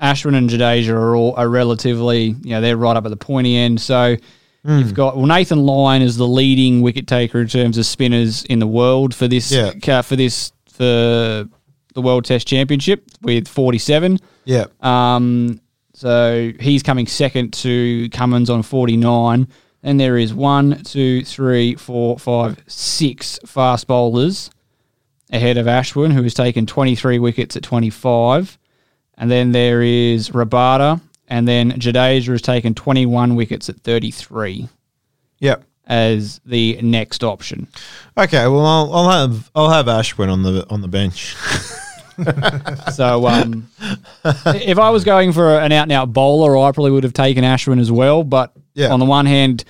Ashwin and Jadeja are all are relatively, you know, they're right up at the pointy end. So Hmm. you've got well, Nathan Lyon is the leading wicket taker in terms of spinners in the world for this Yeah. ca- for this for the World Test Championship with forty seven. Yeah, Um, so he's coming second to Cummins on 49. And there is one, two, three, four, five, six fast bowlers ahead of Ashwin, who has taken 23 wickets at 25. And then there is Rabada. And then Jadeja has taken 21 wickets at 33 yeah. as the next option. Okay, well, I'll, I'll have I'll have Ashwin on the on the bench. So um, if I was going for an out and out bowler, I probably would have taken Ashwin as well. But Yeah. on the one hand,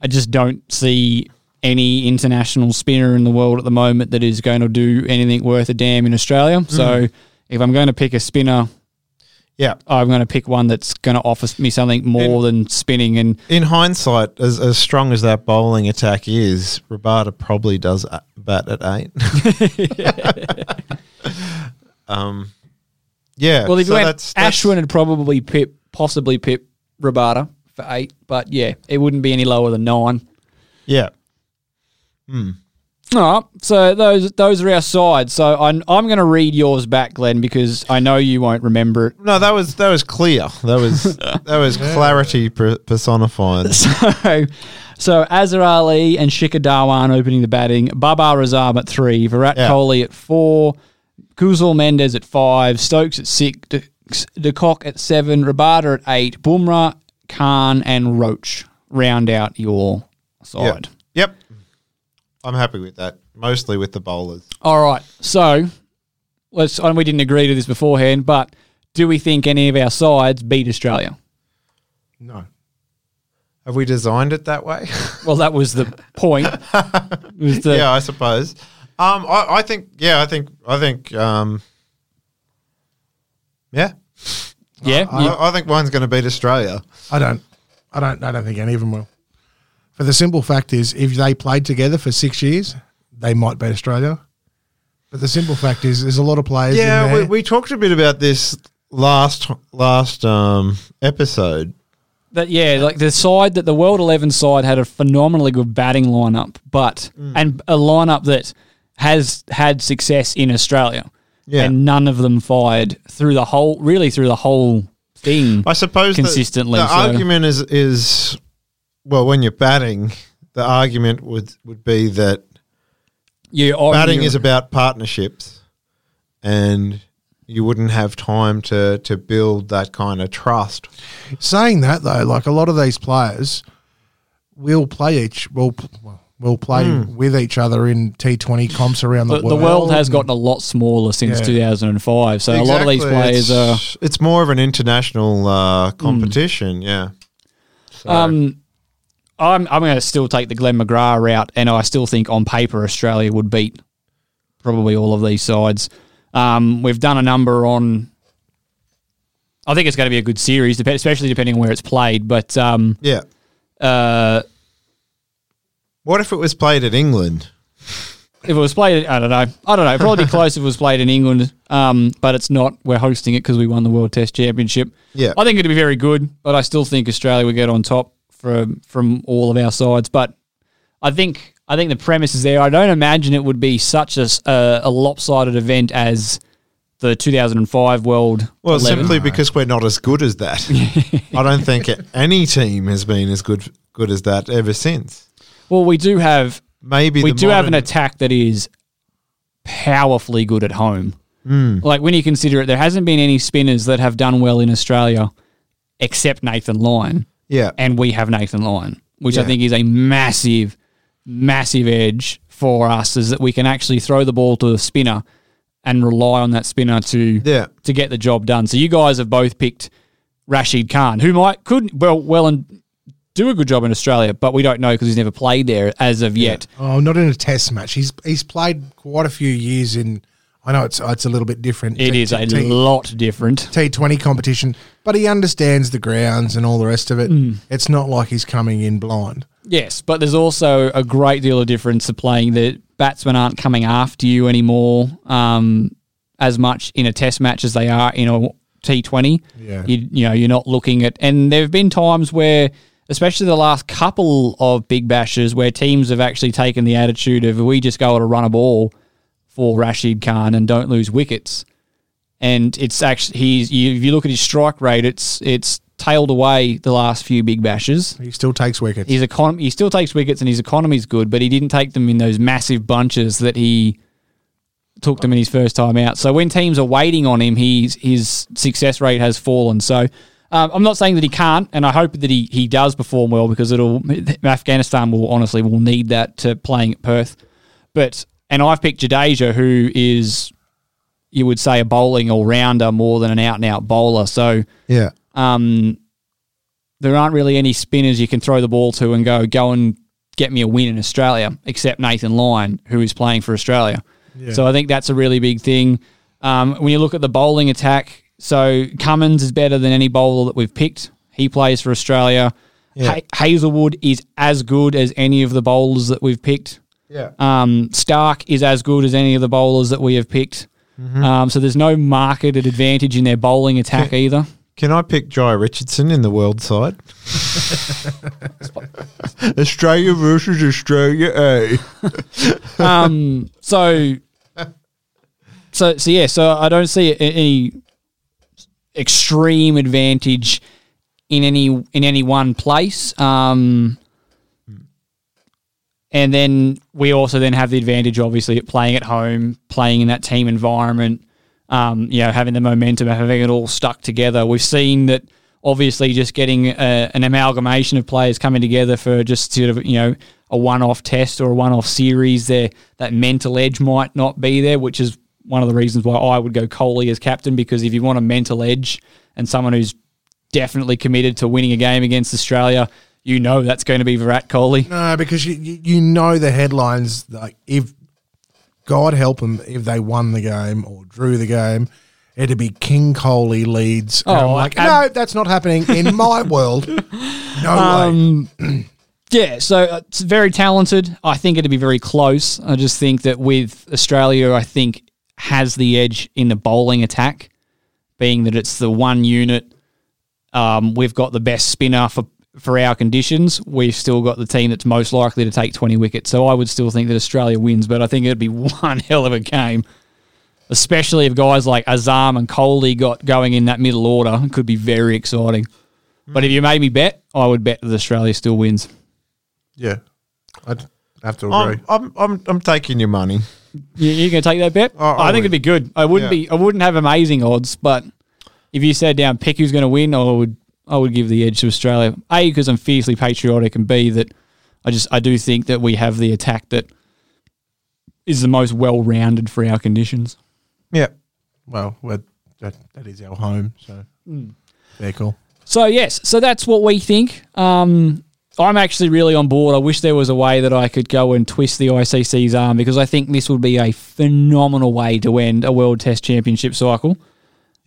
I just don't see any international spinner in the world at the moment that is going to do anything worth a damn in Australia. So if I'm going to pick a spinner, Yeah. I'm going to pick one that's going to offer me something more than spinning. And In hindsight, as, as strong as that bowling attack is, Rabada probably does bat at eight. um, yeah. Well, if so you went, that's, that's- Ashwin would probably pip, possibly pip Rabada for eight, but yeah, it wouldn't be any lower than nine. Yeah. Hmm. All right, so those those are our sides. So I'm I'm going to read yours back, Glenn, because I know you won't remember it. No, that was that was clear. That was that was clarity per- personified. So, so Azhar Ali and Shikhar Dhawan opening the batting. Babar Azam at three. Virat Yeah. Kohli at four. Kusal Mendis at five. Stokes at six. De, De Kock at seven. Rabada at eight. Bumrah, Khan, and Roach round out your side. Yep. I'm happy with that. Mostly with the bowlers. All right. So let's. And we didn't agree to this beforehand, but do we think any of our sides beat Australia? No. Have we designed it that way? Well, that was the point. was the, yeah, I suppose. Um, I, I think. Yeah, I think. I think. Um, yeah, yeah. you- I, I think one's going to beat Australia. I don't. I don't. I don't think any of them will. For the simple fact is, if they played together for six years, they might beat Australia. But the simple fact is, there's a lot of players. in Yeah, there. we, we talked a bit about this last last um, episode. that yeah, like the side that the World Eleven side had a phenomenally good batting lineup, but Mm. and a lineup that has had success in Australia. Yeah. and none of them fired through the whole, really through the whole thing. I suppose consistently. The, so- argument is is well, when you're batting, the argument would would be that you are batting is about partnerships, and you wouldn't have time to to build that kind of trust. Saying that though, like a lot of these players will play each will well, will play Hmm. with each other in T Twenty comps around the, the, the world. world has gotten a lot smaller since Yeah. 2005. So a lot of these Exactly. players are. It's, it's more of an international uh, competition. Yeah. So- Um, I'm I'm going to still take the Glenn McGrath route, and I still think on paper Australia would beat probably all of these sides. Um, we've done a number on. I think it's going to be a good series, especially depending on where it's played. But um, yeah. uh, What if it was played at England? if it was played, I don't know. I don't know. Probably be close if it was played in England, um, but it's not. We're hosting it because we won the World Test Championship. Yeah. I think it'd be very good, but I still think Australia would get on top from from all of our sides. But I think I think the premise is there. I don't imagine it would be such a a lopsided event as the 2005 World. Well, 11. simply because we're not as good as that. I don't think any team has been as good good as that ever since. Well, we do have Maybe we do have an attack that is powerfully good at home. Hmm. Like when you consider it, there hasn't been any spinners that have done well in Australia except Nathan Lyon. Yeah. and we have Nathan Lyon, which I think is a massive, massive edge for us. Is that we can actually throw the ball to the spinner and rely on that spinner to Yeah. to get the job done. So you guys have both picked Rashid Khan, who might could well well and do a good job in Australia, but we don't know because he's never played there as of yet. Oh, not in a test match. He's he's played quite a few years in. I know it's it's a little bit different. It is a lot different. T Twenty competition, but he understands the grounds and all the rest of it. Mm. It's not like he's coming in blind. Yes, but there's also a great deal of difference to playing. The batsmen aren't coming after you anymore um, as much in a test match as they are in a T20. Yeah. You, you know, you're not looking at, and there have been times where, especially the last couple of big bashes, where teams have actually taken the attitude of we just go to run a ball for Rashid Khan and don't lose wickets. And it's actually he's you, if you look at his strike rate, it's it's tailed away the last few big bashes. He still takes wickets. His economy, he still takes wickets and his economy's good, but he didn't take them in those massive bunches that he took them in his first time out. So when teams are waiting on him, he's, his success rate has fallen. So um, I'm not saying that he can't, and I hope that he, he does perform well because it'll Afghanistan will honestly will need that to playing at Perth. But and I've picked Jadeja, who is you would say a bowling all rounder more than an out and out bowler. So Yeah. um, there aren't really any spinners you can throw the ball to and go go and get me a win in Australia, except Nathan Lyon, who is playing for Australia. Yeah. So I think that's a really big thing. Um, when you look at the bowling attack, so Cummins is better than any bowler that we've picked. He plays for Australia. Yeah. Ha- Hazlewood is as good as any of the bowlers that we've picked. Yeah. Um, Stark is as good as any of the bowlers that we have picked. Mhm. Um, so there's no marketed advantage in their bowling attack either. Can I pick Jhye Richardson in the world side? Australia versus Australia A. um, so, so, so yeah. So I don't see any extreme advantage in any in any one place. Um, and then we also then have the advantage, obviously, at playing at home, playing in that team environment. Um, you know, having the momentum, having it all stuck together. We've seen that obviously just getting a, an amalgamation of players coming together for just sort of you know a one-off test or a one-off series, there that mental edge might not be there, which is one of the reasons why I would go Kohli as captain because if you want a mental edge and someone who's definitely committed to winning a game against Australia, you know that's going to be Virat Kohli. No, because you, you know the headlines. Like if God help them, if they won the game or drew the game, it'd be King Kohli leads. And Oh, I'm like, ab- no, that's not happening in my world. No way. Um, yeah, so uh, it's very talented. I think it'd be very close. I just think that with Australia, I think has the edge in the bowling attack, being that it's the one unit. Um, we've got the best spinner for for our conditions. We've still got the team that's most likely to take twenty wickets. So I would still think that Australia wins, but I think it'd be one hell of a game. Especially if guys like Azam and Kohli got going in that middle order, it could be very exciting. But if you made me bet, I would bet that Australia still wins. Yeah, I'd have to agree. I'm, I'm, I'm, I'm taking your money. You, you going to take that bet? I I, think would. it'd be good. I wouldn't Yeah. be. I wouldn't have amazing odds, but if you said down pick who's going to win, I would. I would give the edge to Australia. A because I'm fiercely patriotic, and B that I just I do think that we have the attack that is the most well rounded for our conditions. Yeah. Well, we're, that, that is our home, so Mm. very cool. So yes, so that's what we think. Um, I'm actually really on board. I wish there was a way that I could go and twist the ICC's arm because I think this would be a phenomenal way to end a World Test Championship cycle.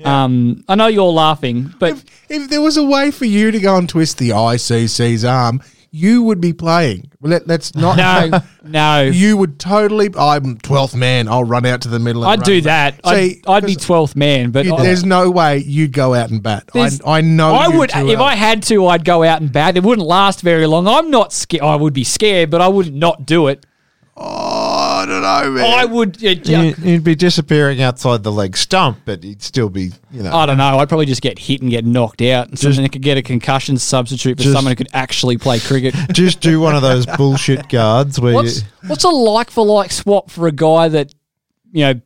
Um, I know you're laughing, but If there was a way for you to go and twist the ICC's arm, you would be playing. Let, let's not. no, no, You would totally. I'm 12th man. I'll run out to the middle. I'd do that. See, I'd, I'd be twelfth man, but you- I- there's no way you'd go out and bat. I, I know. I you would if well. I had to. I'd go out and bat. It wouldn't last very long. I'm not scared. I would be scared, but I would not do it. Oh, I don't know, man. I would. uh, He'd, he'd be disappearing outside the leg stump, but he'd still be, you know. I don't know. I'd probably just get hit and get knocked out, and someone could get a concussion substitute for just- someone who could actually play cricket. just do one of those bullshit guards where What's you. what's a like for like swap for a guy that you know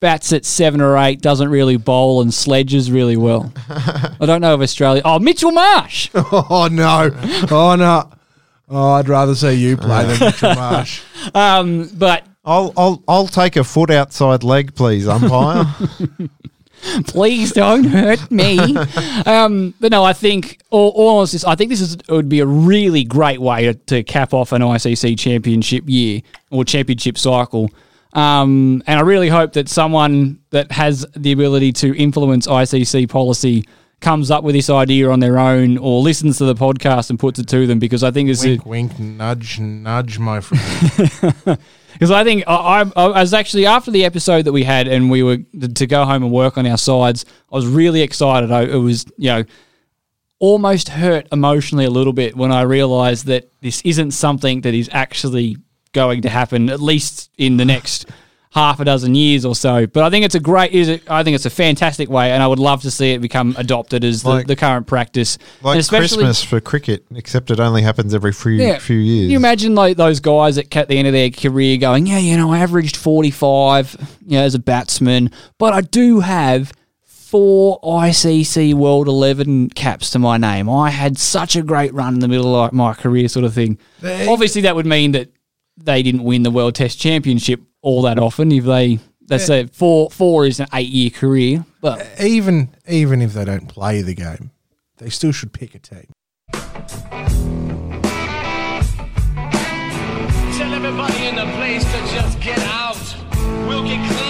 bats at seven or eight, doesn't really bowl, and sledges really well? I don't know of Australia. Oh, Mitchell Marsh. Oh no! Oh no! Oh, I'd rather see you play than Mitchell Marsh. Um, but I'll, I'll, I'll take a foot outside leg, please, umpire. please don't hurt me. um, but no, I think all, all of this. I think this is it would be a really great way to, to cap off an ICC championship year or championship cycle. Um, and I really hope that someone that has the ability to influence ICC policy comes up with this idea on their own or listens to the podcast and puts it to them because I think it's a, wink, wink, nudge, nudge, my friend. Because I think I, I, I was actually after the episode that we had, and we were to go home and work on our sides. I was really excited. I, it was you know almost hurt emotionally a little bit when I realised that this isn't something that is actually going to happen at least in the next half a dozen years or so. But I think it's a great. Is it, I think it's a fantastic way, and I would love to see it become adopted as the, Like- the current practice. like especially- Christmas for cricket, except it only happens every few, yeah. few years. Can you imagine like those guys at at the end of their career going, yeah, you know, I averaged 45 you know, as a batsman, but I do have four ICC World 11 caps to my name. I had such a great run in the middle of my career sort of thing. They- Obviously, that would mean that they didn't win the World Test Championship all that often if they... That's a four. Four is an eight-year career, but even even if they don't play the game, they still should pick a team. Tell everybody in the place to just get out. We'll get clean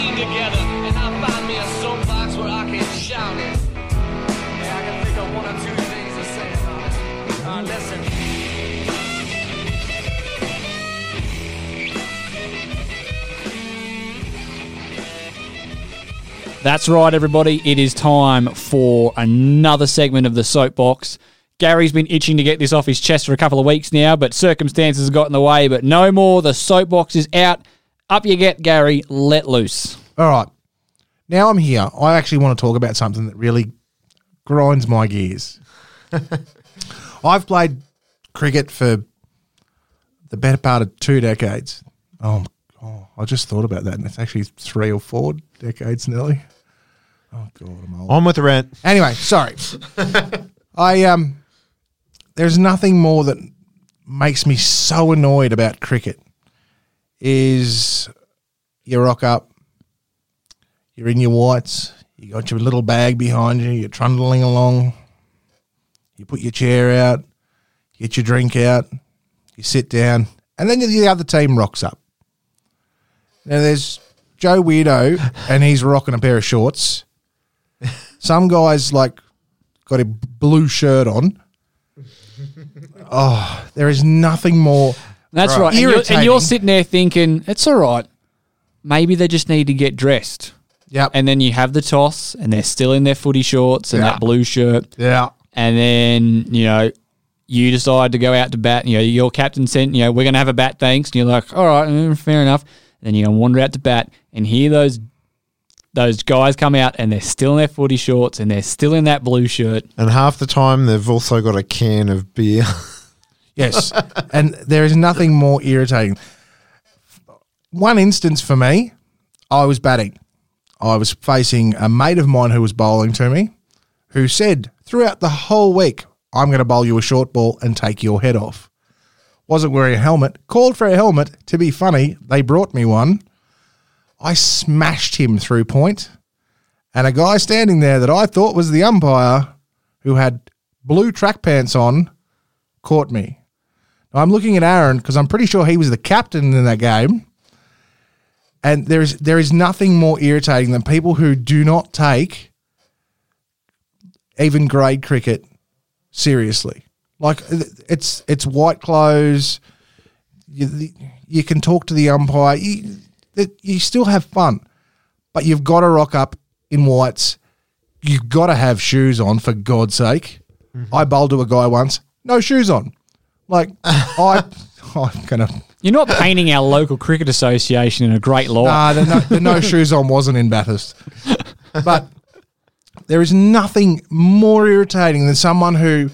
That's right, everybody. It is time for another segment of the soapbox. Gary's been itching to get this off his chest for a couple of weeks now, but circumstances have got in the way. But no more. The soapbox is out. Up you get, Gary. Let loose. All right. Now I'm here. I actually want to talk about something that really grinds my gears. I've played cricket for the better part of two decades. Oh, oh, I just thought about that, and it's actually three or four decades nearly. Oh God, I'm old. On with the rant. Anyway, sorry. I um, there's nothing more that makes me so annoyed about cricket. Is you rock up, you're in your whites, you got your little bag behind you, you're trundling along, you put your chair out, get your drink out, you sit down, and then the other team rocks up. Now there's Joe Weirdo, and he's rocking a pair of shorts. Some guys like got a blue shirt on. Oh, there is nothing more. That's right. And you're, and you're sitting there thinking, it's all right. Maybe they just need to get dressed. Yep. And then you have the toss, and they're still in their footy shorts and Yeah. that blue shirt. Yeah. And then, you know, you decide to go out to bat. You know, your captain sent, you know, we're going to have a bat, thanks. And you're like, all right, mm, fair enough. And then you're going to wander out to bat and hear those those guys come out and they're still in their footy shorts and they're still in that blue shirt. And half the time they've also got a can of beer. Yes. and there is nothing more irritating. One instance for me, I was batting. I was facing a mate of mine who was bowling to me, who said throughout the whole week, I'm going to bowl you a short ball and take your head off. Wasn't wearing a helmet, called for a helmet. To be funny, they brought me one. I smashed him through point, and a guy standing there that I thought was the umpire, who had blue track pants on, caught me. Now, I'm looking at Aaron because I'm pretty sure he was the captain in that game. And there is there is nothing more irritating than people who do not take even grade cricket seriously. Like it's it's white clothes. You, you can talk to the umpire. You, that- you still have fun, but you've got to rock up in whites. You've got to have shoes on for God's sake. Mm-hmm. I bowled to a guy once, no shoes on. Like I, I'm gonna. You're not painting our local cricket association in a great light. Nah, the no, the no shoes on wasn't in Bathurst, but there is nothing more irritating than someone who.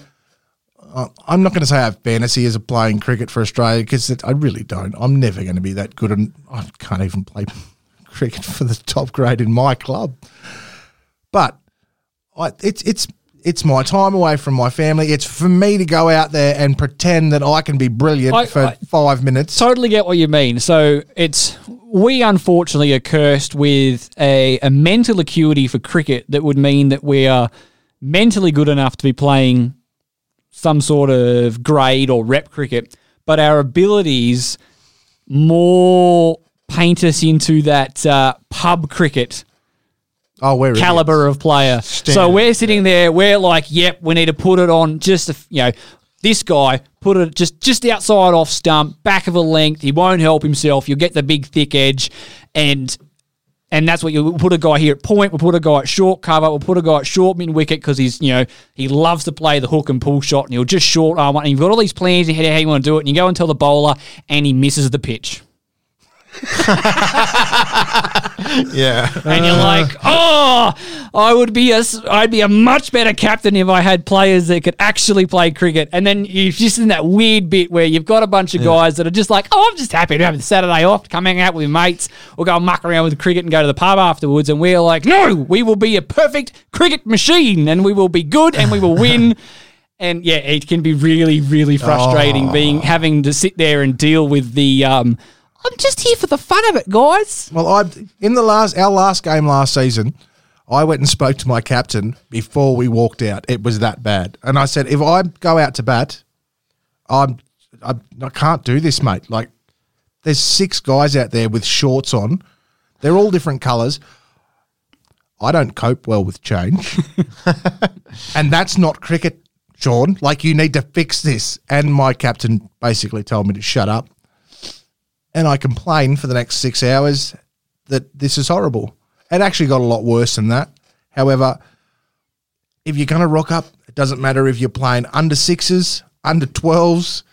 Uh, I'm not going to say I have fantasy as a playing cricket for Australia because I really don't. I'm never going to be that good, and I can't even play cricket for the top grade in my club. But I, it's it's it's my time away from my family. It's for me to go out there and pretend that I can be brilliant I- for I- five minutes. Totally get what you mean. So it's we unfortunately are cursed with a, a mental acuity for cricket that would mean that we are mentally good enough to be playing some sort of grade or rep cricket, but our abilities more paint us into that uh, pub cricket Oh, we're caliber of player. So we're sitting there, we're like, yep, we need to put it on just, a, you know, this guy put it just just outside off stump, back of a length. He won't help himself. You'll get the big thick edge, and and that's what you we'll put a guy here at point. We'll put a guy at short cover. We'll put a guy at short mid wicket because he's you know he loves to play the hook and pull shot, yeah. and you're like, oh, I would be a, I'd be a much better captain if I had players that could actually play cricket. And then you're just in that weird bit where you've got a bunch of guys that are just like, oh, I'm just happy to have the Saturday off, come hang out with mates, or go muck around with cricket and go to the pub afterwards. And we're like, no, we will be a perfect cricket machine, and we will be good, and we will win. And yeah, it can be really, really frustrating being having to sit there and deal with the. Um, I'm just here for the fun of it, guys. Well, I in the last our last game last season, I went and spoke to my captain before we walked out. It was that bad, and I said, if I go out to bat, I'm I, I can't do this, mate. Like, there's six guys out there with shorts on. They're all different colours. I don't cope well with change, and that's not cricket, Sean. Like, you need to fix this. And my captain basically told me to shut up and I complained for the next six hours that this is horrible. It actually got a lot worse than that. However, if you're going to rock up, it doesn't matter if you're playing under sixes, under 12s,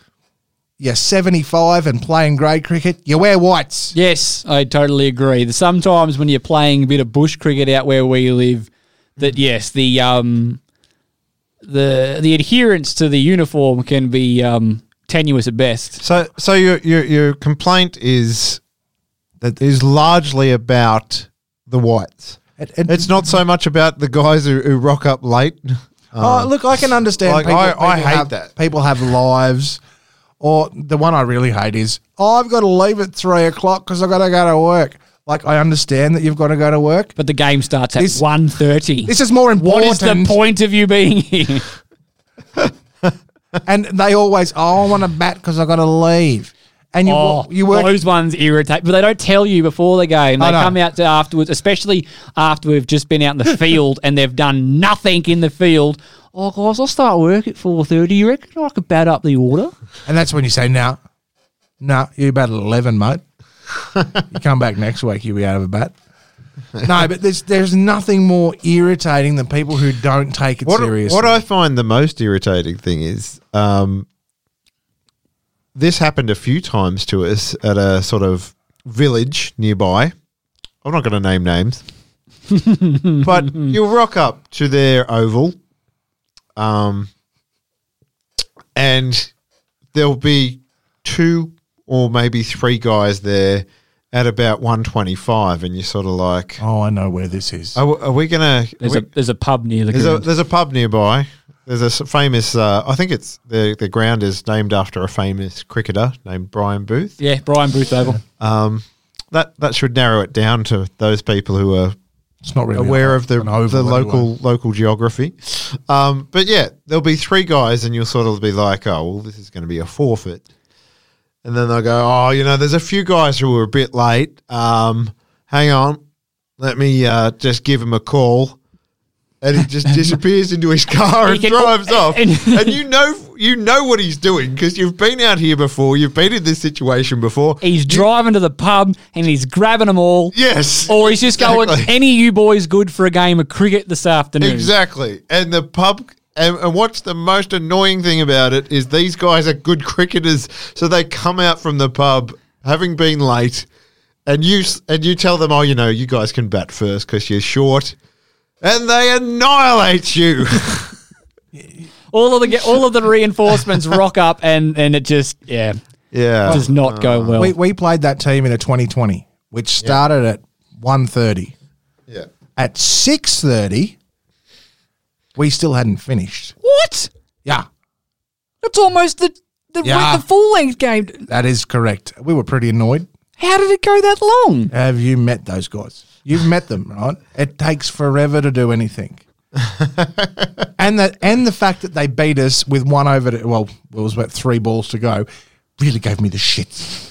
you're 75 and playing grade cricket, you wear whites. Yes, I totally agree. Sometimes when you're playing a bit of bush cricket out where we live, that yes, the um, the the adherence to the uniform can be um, tenuous at best. So, so your your your complaint is that is largely about the whites. It- it- it's not so much about the guys who, who rock up late. Oh, look, I can understand. like, people, I- I hate have, that. People have lives. Or the one I really hate is, oh, I've got to leave at three o'clock because I've got to go to work. Like, I understand that you've got to go to work. But the game starts at This- one thirty. This is more What important. is the point of you being here? And they always, oh, I want to bat because I've got to leave. And you, oh, you work. those ones irritate, but they don't tell you before the game. They come out to afterwards, especially after we've just been out in the field and they've done nothing in the field. Oh, guys, I'll start work at four thirty. You reckon I could bat up the order? And that's when you say, no, no, you're about 11, mate. you come back next week, you'll be out of a bat. No, but there's there's nothing more irritating than people who don't take it What, seriously. what I find the most irritating thing is um, this happened a few times to us at a sort of village nearby. I'm not going to name names, but you'll rock up to their oval, um, and there'll be two or maybe three guys there at about 125, and you're sort of like, oh, I know where this is. are, are we going to? There's a there's a pub near the There's a, there's a pub nearby. There's a s- famous. Uh, I think it's the the ground is named after a famous cricketer named Brian Booth. yeah, Brian Booth Oval. Um, that that should narrow it down to those people who are It's not really aware of the an oval the anyway. local local geography. Um, but yeah, there'll be three guys, and you'll sort of be like, oh, well, this is going to be a forfeit. And then they'll go, oh, you know, there's a few guys who were a bit late. Um, hang on, let me uh, just give him a call. And he just disappears into his car and can- drives off. and- And you know, you know what he's doing because you've been out here before. You've been in this situation before. He's driving to the pub and he's grabbing them all. Yes, Or he's just going, any of you boys good for a game of cricket this afternoon? Exactly. And the pub and, and what's the most annoying thing about it is these guys are good cricketers, so they come out from the pub having been late, and you and you tell them, oh, you know, you guys can bat first because you're short, and they annihilate you. All of the all of the reinforcements rock up and and it just yeah yeah, does not go uh. well. We, we played that team in a 2020, which started at 1.30. yeah. At 6.30, we still hadn't finished. what? Yeah, That's almost the the, Yeah. the full length game. that is correct. We were pretty annoyed. How did it go that long? Have you met those guys? You've met them, right? It takes forever to do anything. and the and the fact that they beat us with one over to, well, it was about three balls to go, really gave me the shits.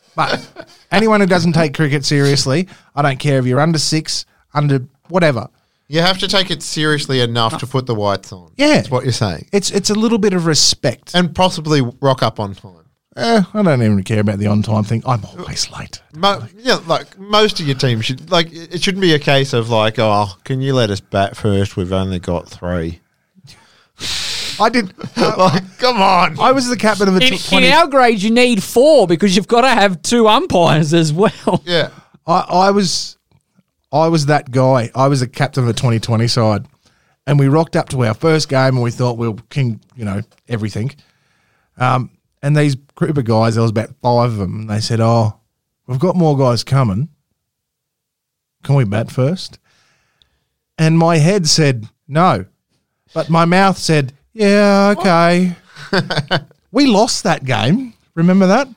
but anyone who doesn't take cricket seriously, I don't care if you're under six, under whatever. You have to take it seriously enough to put the whites on. Yeah. That's what you're saying. It's it's a little bit of respect. And possibly rock up on time. Eh, I don't even care about the on time thing. I'm always late. Mo- yeah, like most of your team should like it shouldn't be a case of like, oh, can you let us bat first? We've only got three. I did. like, come on. I was the captain of a In, t- 20, in our grade, you need four because you've got to have two umpires as well. Yeah. I, I was I was that guy. I was the captain of the 2020 side. And we rocked up to our first game and we thought we were king, you know, everything. Um, and these group of guys, there was about five of them, and they said, Oh, we've got more guys coming. Can we bat first? And my head said, No. But my mouth said, Yeah, okay. we lost that game. Remember that?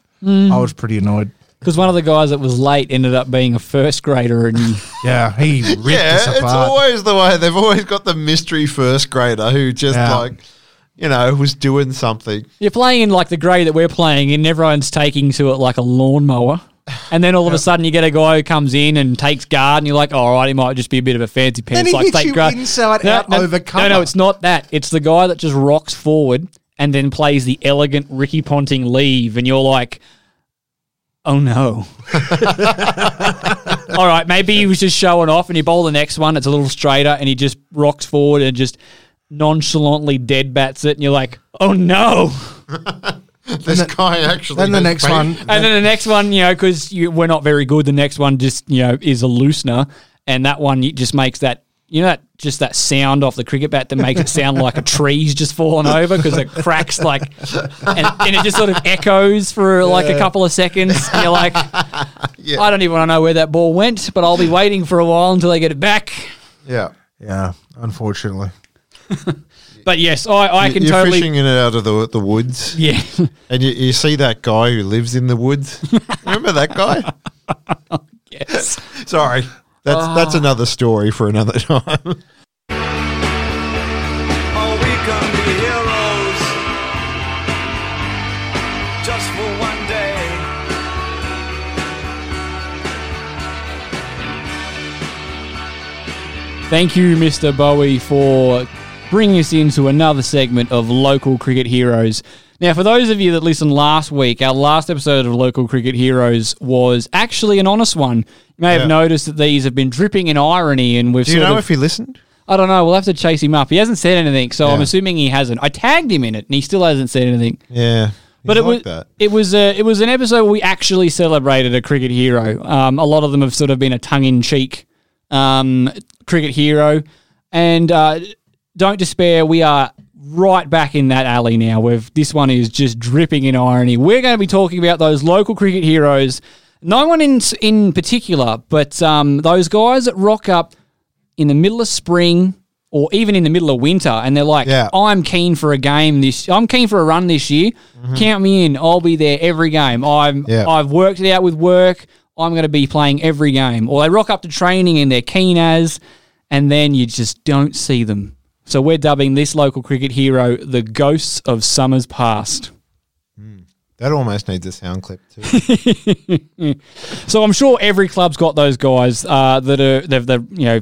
I was pretty annoyed. Because one of the guys that was late ended up being a first grader, and Yeah, he ripped Yeah, us it's always the way. They've always got the mystery first grader who just Yeah. like, you know, was doing something. you're playing in like the grade that we're playing and Everyone's taking to it like a lawnmower. And then all of a sudden, you get a guy who comes in and takes guard, and you're like, "All right, he might just be a bit of a fancy pants." he like hits take you guard. inside no, out no, over No, no, it's not that. It's the guy that just rocks forward and then plays the elegant Ricky Ponting leave, and you're like, "Oh no!" all right, maybe he was just showing off, and he bowl the next one. It's a little straighter, and he just rocks forward and just nonchalantly dead bats it, and you're like, oh no. This guy actually. Then the next been- one, And then the next one, you know, because we're not very good, the next one just, you know, is a loosener. And that one just makes that, you know, that just that sound off the cricket bat that makes it sound like a tree's just fallen over because it cracks like, and, and it just sort of echoes for like a couple of seconds. And you're like, I don't even want to know where that ball went, but I'll be waiting for a while until they get it back. Yeah. yeah, unfortunately. But yes, I, I can You're totally. fishing it out of the the woods. Yeah. And you, you see that guy who lives in the woods. Remember that guy? yes. Sorry. That's Ah. that's another story for another time. Oh, we can be heroes just for one day. Thank you, Mr. Bowie, for bringing us into another segment of Local Cricket Heroes. Now, for those of you that listened last week, our last episode of Local Cricket Heroes was actually an honest one. You may have Yeah. noticed that these have been dripping in irony, and we've Do you sort know of, if he listened? I don't know. We'll have to chase him up. He hasn't said anything, so I'm Yeah. assuming he hasn't. I tagged him in it, and he still hasn't said anything. Yeah. But it was that. it was a, it was an episode where we actually celebrated a cricket hero. Um, a lot of them have sort of been a tongue in cheek um, cricket hero, and uh, don't despair. We are right back in that alley now. Where this one is just dripping in irony. We're going to be talking about those local cricket heroes. No one in in particular, but um, those guys that rock up in the middle of spring or even in the middle of winter and they're like, Yeah. I'm keen for a game this I'm keen for a run this year. Count me in. I'll be there every game. I'm Yeah. I've worked it out with work. I'm going to be playing every game. Or they rock up to training and they're keen as and then you just don't see them. So we're dubbing this local cricket hero the ghosts of summers past. That almost needs a sound clip too. So I'm sure every club's got those guys uh, that are they've, they've you know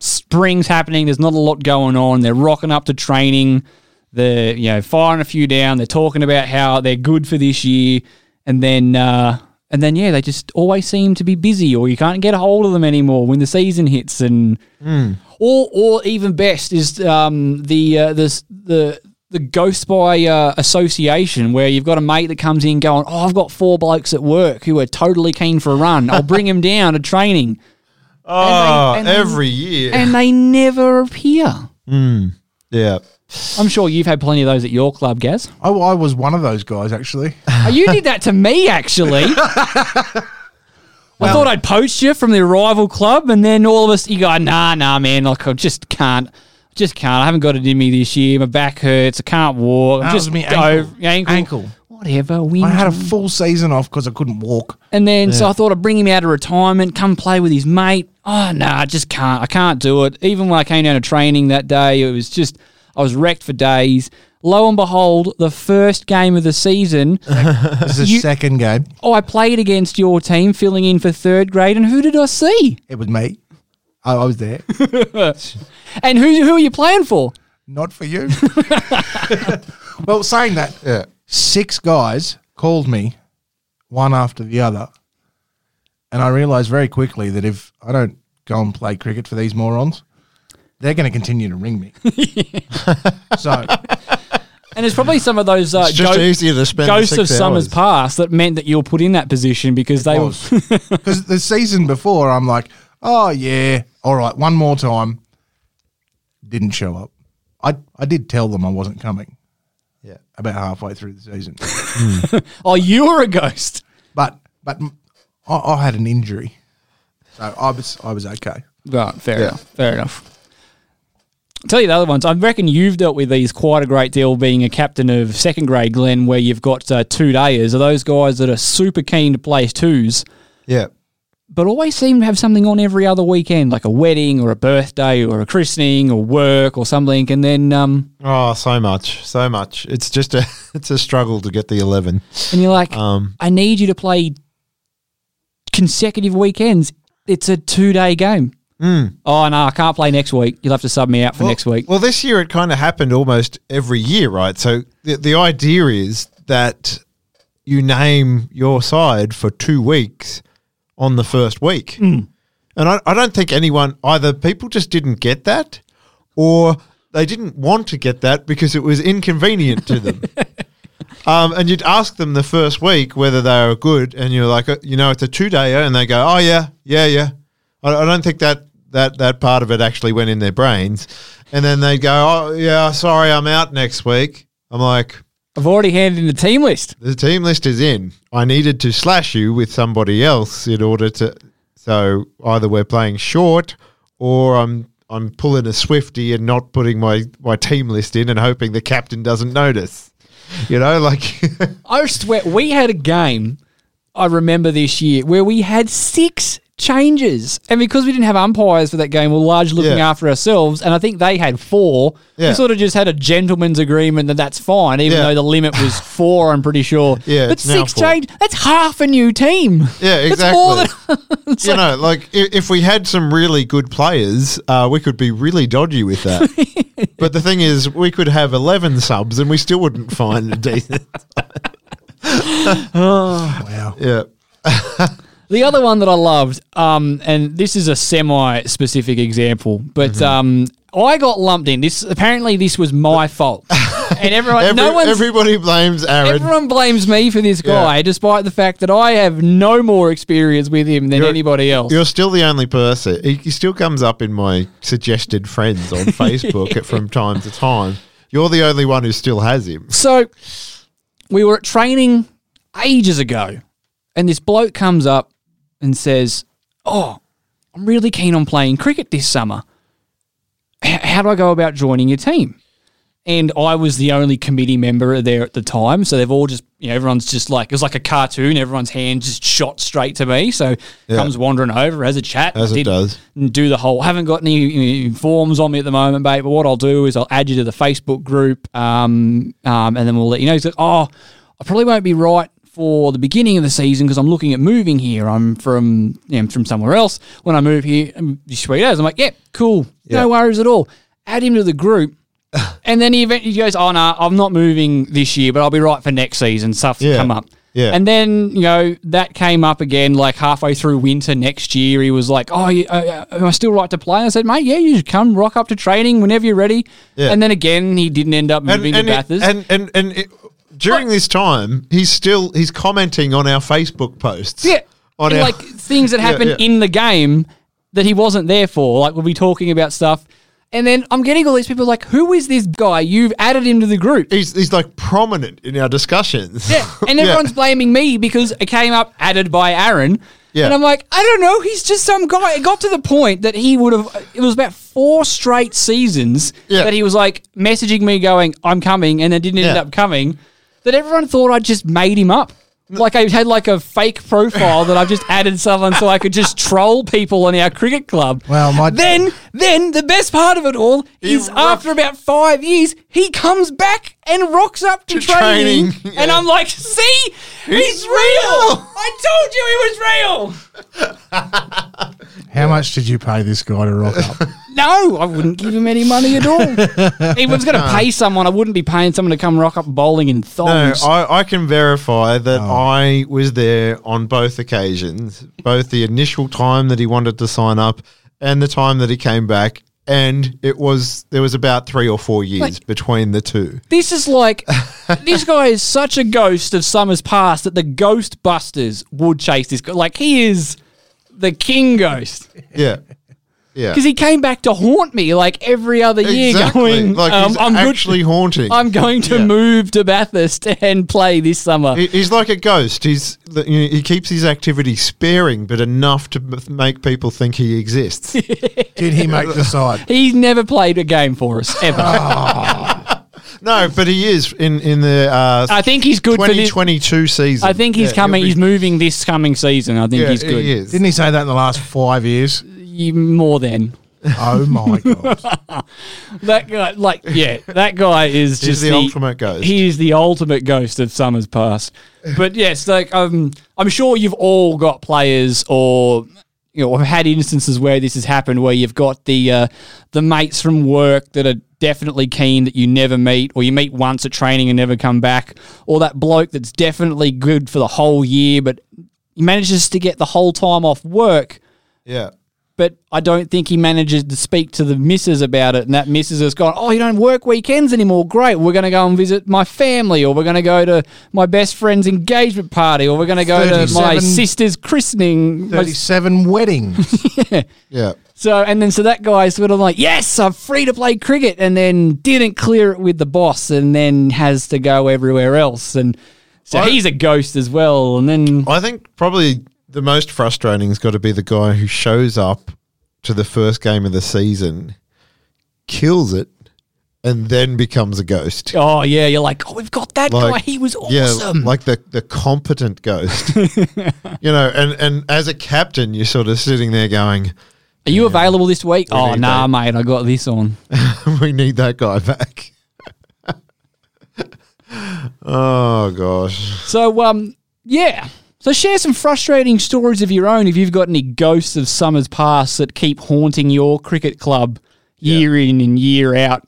spring's happening. There's not a lot going on. They're rocking up to training. They're you know firing a few down. They're talking about how they're good for this year, and then uh, and then yeah, they just always seem to be busy, or you can't get a hold of them anymore when the season hits. And or or even best is um, the uh, the the the ghost by uh, association where you've got a mate that comes in going, oh, I've got four blokes at work who are totally keen for a run. I'll bring them down to training, Oh, and they- every year. and they never appear. yeah. I'm sure you've had plenty of those at your club, Gaz. I, I was one of those guys actually. Oh, you did that to me, actually. I thought I'd poached you from the rival club, and then all of us, you go, nah, nah, man, like I just can't, just can't. I haven't got it in me this year. My back hurts. I can't walk. I'm That just was me go- ankle. ankle, Ankle. whatever. Win. I had a full season off because I couldn't walk. And then, so I thought I'd bring him out of retirement, come play with his mate. Oh, no, I just can't. I can't do it. Even when I came down to training that day, it was just, I was wrecked for days. Lo and behold, the first game of the season, This is the You- second game. oh, I played against your team, filling in for third grade. And who did I see? It was me. I, I was there. And who, who are you playing for? Not for you. well, saying that, Yeah. six guys called me, one after the other, and I realised very quickly that if I don't go and play cricket for these morons, they're going to continue to ring me. so And it's probably some of those uh, It's just ghost- easier to spend ghosts of six summers hours. past that meant that you were put in that position because they were. because the season before, I'm like, oh yeah, all right, one more time. Didn't show up. I I did tell them I wasn't coming. Yeah. about halfway through the season, oh, you were a ghost. but but I, I had an injury, so I was I was okay. Right, fair enough. Fair enough. I'll tell you the other ones. I reckon you've dealt with these quite a great deal being a captain of second grade, Glenn, where you've got uh, two dayers. Are those guys that are super keen to play twos, Yeah. but always seem to have something on every other weekend, like a wedding or a birthday or a christening or work or something, and then um, Oh, so much, so much. It's just a, it's a struggle to get the eleven. and you're like, Um, I need you to play consecutive weekends. It's a two day game. Oh no, I can't play next week. You'll have to sub me out for well, next week. Well, this year it kind of happened almost every year, right? So the the idea is that you name your side for two weeks on the first week. And I, I don't think anyone either people just didn't get that, or they didn't want to get that because it was inconvenient to them. Um, and you'd ask them the first week whether they were good, and you're like, uh, you know, it's a two dayer, and they go, oh yeah, yeah, yeah. I, I don't think that that that part of it actually went in their brains, and then they go, oh yeah, sorry, I'm out next week. I'm like, I've already handed in the team list. the team list is in. I needed to slash you with somebody else in order to. So either we're playing short, or I'm I'm pulling a Swifty and not putting my my team list in and hoping the captain doesn't notice. You know, like I swear, we had a game, I remember this year, where we had six changes. And because we didn't have umpires for that game, we're largely looking Yeah. after ourselves. And I think they had four. Yeah. We sort of just had a gentleman's agreement that that's fine, even Yeah. though the limit was four, I'm pretty sure. Yeah, But it's now six four. change, that's half a new team. Yeah, That's more exactly. than- it's you like- know, like i- if we had some really good players, uh, we could be really dodgy with that. but the thing is, we could have eleven subs and we still wouldn't find a decent. Wow. Yeah, The other one that I loved, um, and this is a semi-specific example, but Mm-hmm. um, I got lumped in. This apparently this was my fault, and everyone, Every, no one's, everybody blames Aaron. everyone blames me for this Yeah. guy, despite the fact that I have no more experience with him than You're- anybody else. You're still the only person. He, he still comes up in my suggested friends on Facebook at- from time to time. You're the only one who still has him. So we were at training ages ago, and this bloke comes up and says, "Oh, I'm really keen on playing cricket this summer. H- how do I go about joining your team?" And I was the only committee member there at the time, so they've all just, you know, everyone's just like it was like a cartoon. Everyone's hand just shot straight to me. So Yeah. comes wandering over, has a chat, As it does. and do the whole. Haven't got any uh, forms on me at the moment, mate. But what I'll do is I'll add you to the Facebook group, um, um, and then we'll let you know. He's like, oh, I probably won't be right for the beginning of the season because I'm looking at moving here. I'm from, you know, I'm from somewhere else. When I move here, um, sweet as I'm like, yeah, cool, Yeah. no worries at all. Add him to the group. And then he eventually goes, "Oh no, I'm not moving this year, but I'll be right for next season." Stuff to Yeah. come up. Yeah. And then you know that came up again, like halfway through winter next year. He was like, "Oh, uh, uh, am I still right to play?" I said, "Mate, yeah, you should come rock up to training whenever you're ready." Yeah. And then again, he didn't end up moving and to it- Bathurst. and and and it, during this time, he's still he's commenting on our Facebook posts. yeah, on our, like things that Yeah, happened yeah. in the game that he wasn't there for. Like we'll be talking about stuff, and then I'm getting all these people like, "Who is this guy? You've added him to the group." he's he's like prominent in our discussions. Yeah, and Yeah. everyone's blaming me because it came up added by Aaron. Yeah. And I'm like, I don't know. He's just some guy. It got to the point that he would have. It was about four straight seasons Yeah. that he was like messaging me, going, "I'm coming," and then didn't end Yeah. up coming. That everyone thought I just made him up. Like I had like a fake profile that I've just added someone so I could just troll people in our cricket club. Well, my- then then the best part of it all is rocked- after about five years he comes back and rocks up to, To training, training, and. I'm like, see, he's, He's real. real. I told you he was real. How much did you pay this guy to rock up? No, I wouldn't give him any money at all. if I was going to pay someone, I wouldn't be paying someone to come rock up bowling in No, thongs. I, I can verify that Oh. I was there on both occasions, both the initial time that he wanted to sign up and the time that he came back. And it was there was about three or four years Like- between the two. This is like this guy is such a ghost of summers past that the Ghostbusters would chase this guy. Like he is the king ghost Yeah, yeah. because he came back to haunt me like every other year, Exactly. going, like um, he's "I'm actually good. haunting. I'm going to Yeah. move to Bathurst and play this summer." He- He's like a ghost. He's the- you know, he keeps his activity sparing, but enough to m- make people think he exists. Did he make the side? He's never played a game for us ever. no, but he is in in the uh, I think he's good for this. 2022 season. I think he's Yeah, coming. he'll be- He's moving this coming season. I think yeah, he's good. He is. Didn't he say that in the last five years? More than Oh my god! that guy. Like, yeah, that guy is He's just the ultimate ghost. He is the ultimate ghost of summers past. But yes, like um, I'm sure you've all got players or you know have had instances where this has happened where you've got the uh, the mates from work that are definitely keen that you never meet or you meet once at training and never come back or that bloke that's definitely good for the whole year but he manages to get the whole time off work Yeah. But I don't think he manages to speak to the missus about it. And that missus has gone, Oh, you don't work weekends anymore. Great. We're going to go and visit my family, or we're going to go to my best friend's engagement party, or we're going to go to my sister's christening. My- 37 weddings. Yeah. so, and then so that guy's sort of like, Yes, I'm free to play cricket, and then didn't clear it with the boss, and then has to go everywhere else. And so I- he's a ghost as well. And then. I think probably the most frustrating has got to be the guy who shows up to the first game of the season, kills it, and then becomes a ghost. Oh yeah, you're like, oh, we've got that guy. He was awesome. Yeah, like the, the competent ghost. you know, and, and as a captain, you're sort of sitting there going, Are you available this week? We oh nah, that. mate, I got this on. we need that guy back. oh, gosh. So um, yeah. So share some frustrating stories of your own if you've got any ghosts of summers past that keep haunting your cricket club year in and year out.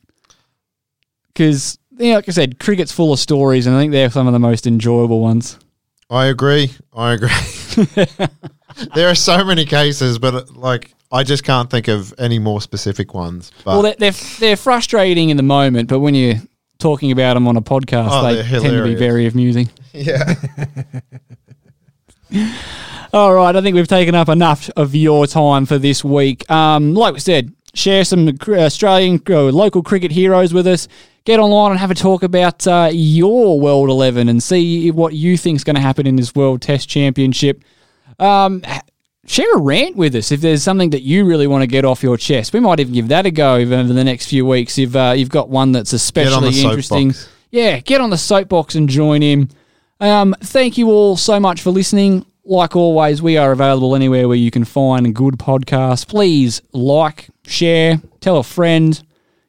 Because you know, like I said, cricket's full of stories, and I think they're some of the most enjoyable ones. I agree. I agree. there are so many cases, but uh, like, I just can't think of any more specific ones. But well, they're, they're they're frustrating in the moment, but when you're talking about them on a podcast, Oh, they tend to be very amusing. yeah. All right, I think we've taken up enough of your time for this week. Um, like we said, share some Australian uh, local cricket heroes with us. Get online and have a talk about uh, your World 11 and see what you think is going to happen in this World Test Championship. Um, share a rant with us if there's something that you really want to get off your chest. We might even give that a go over the next few weeks if uh, you've got one that's especially interesting. soapbox. Yeah, get on the soapbox and join in. Um, thank you all so much for listening. Like always, we are available anywhere where you can find a good podcast. Please like, share, tell a friend,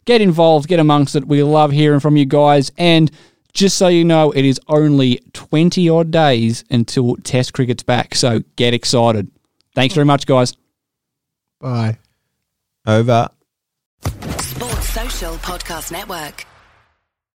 get involved, get amongst it. We love hearing from you guys. And just so you know, it is only 20 odd days until Test cricket's back. So get excited. Thanks very much, guys. Bye. Over. Sports Social Podcast Network.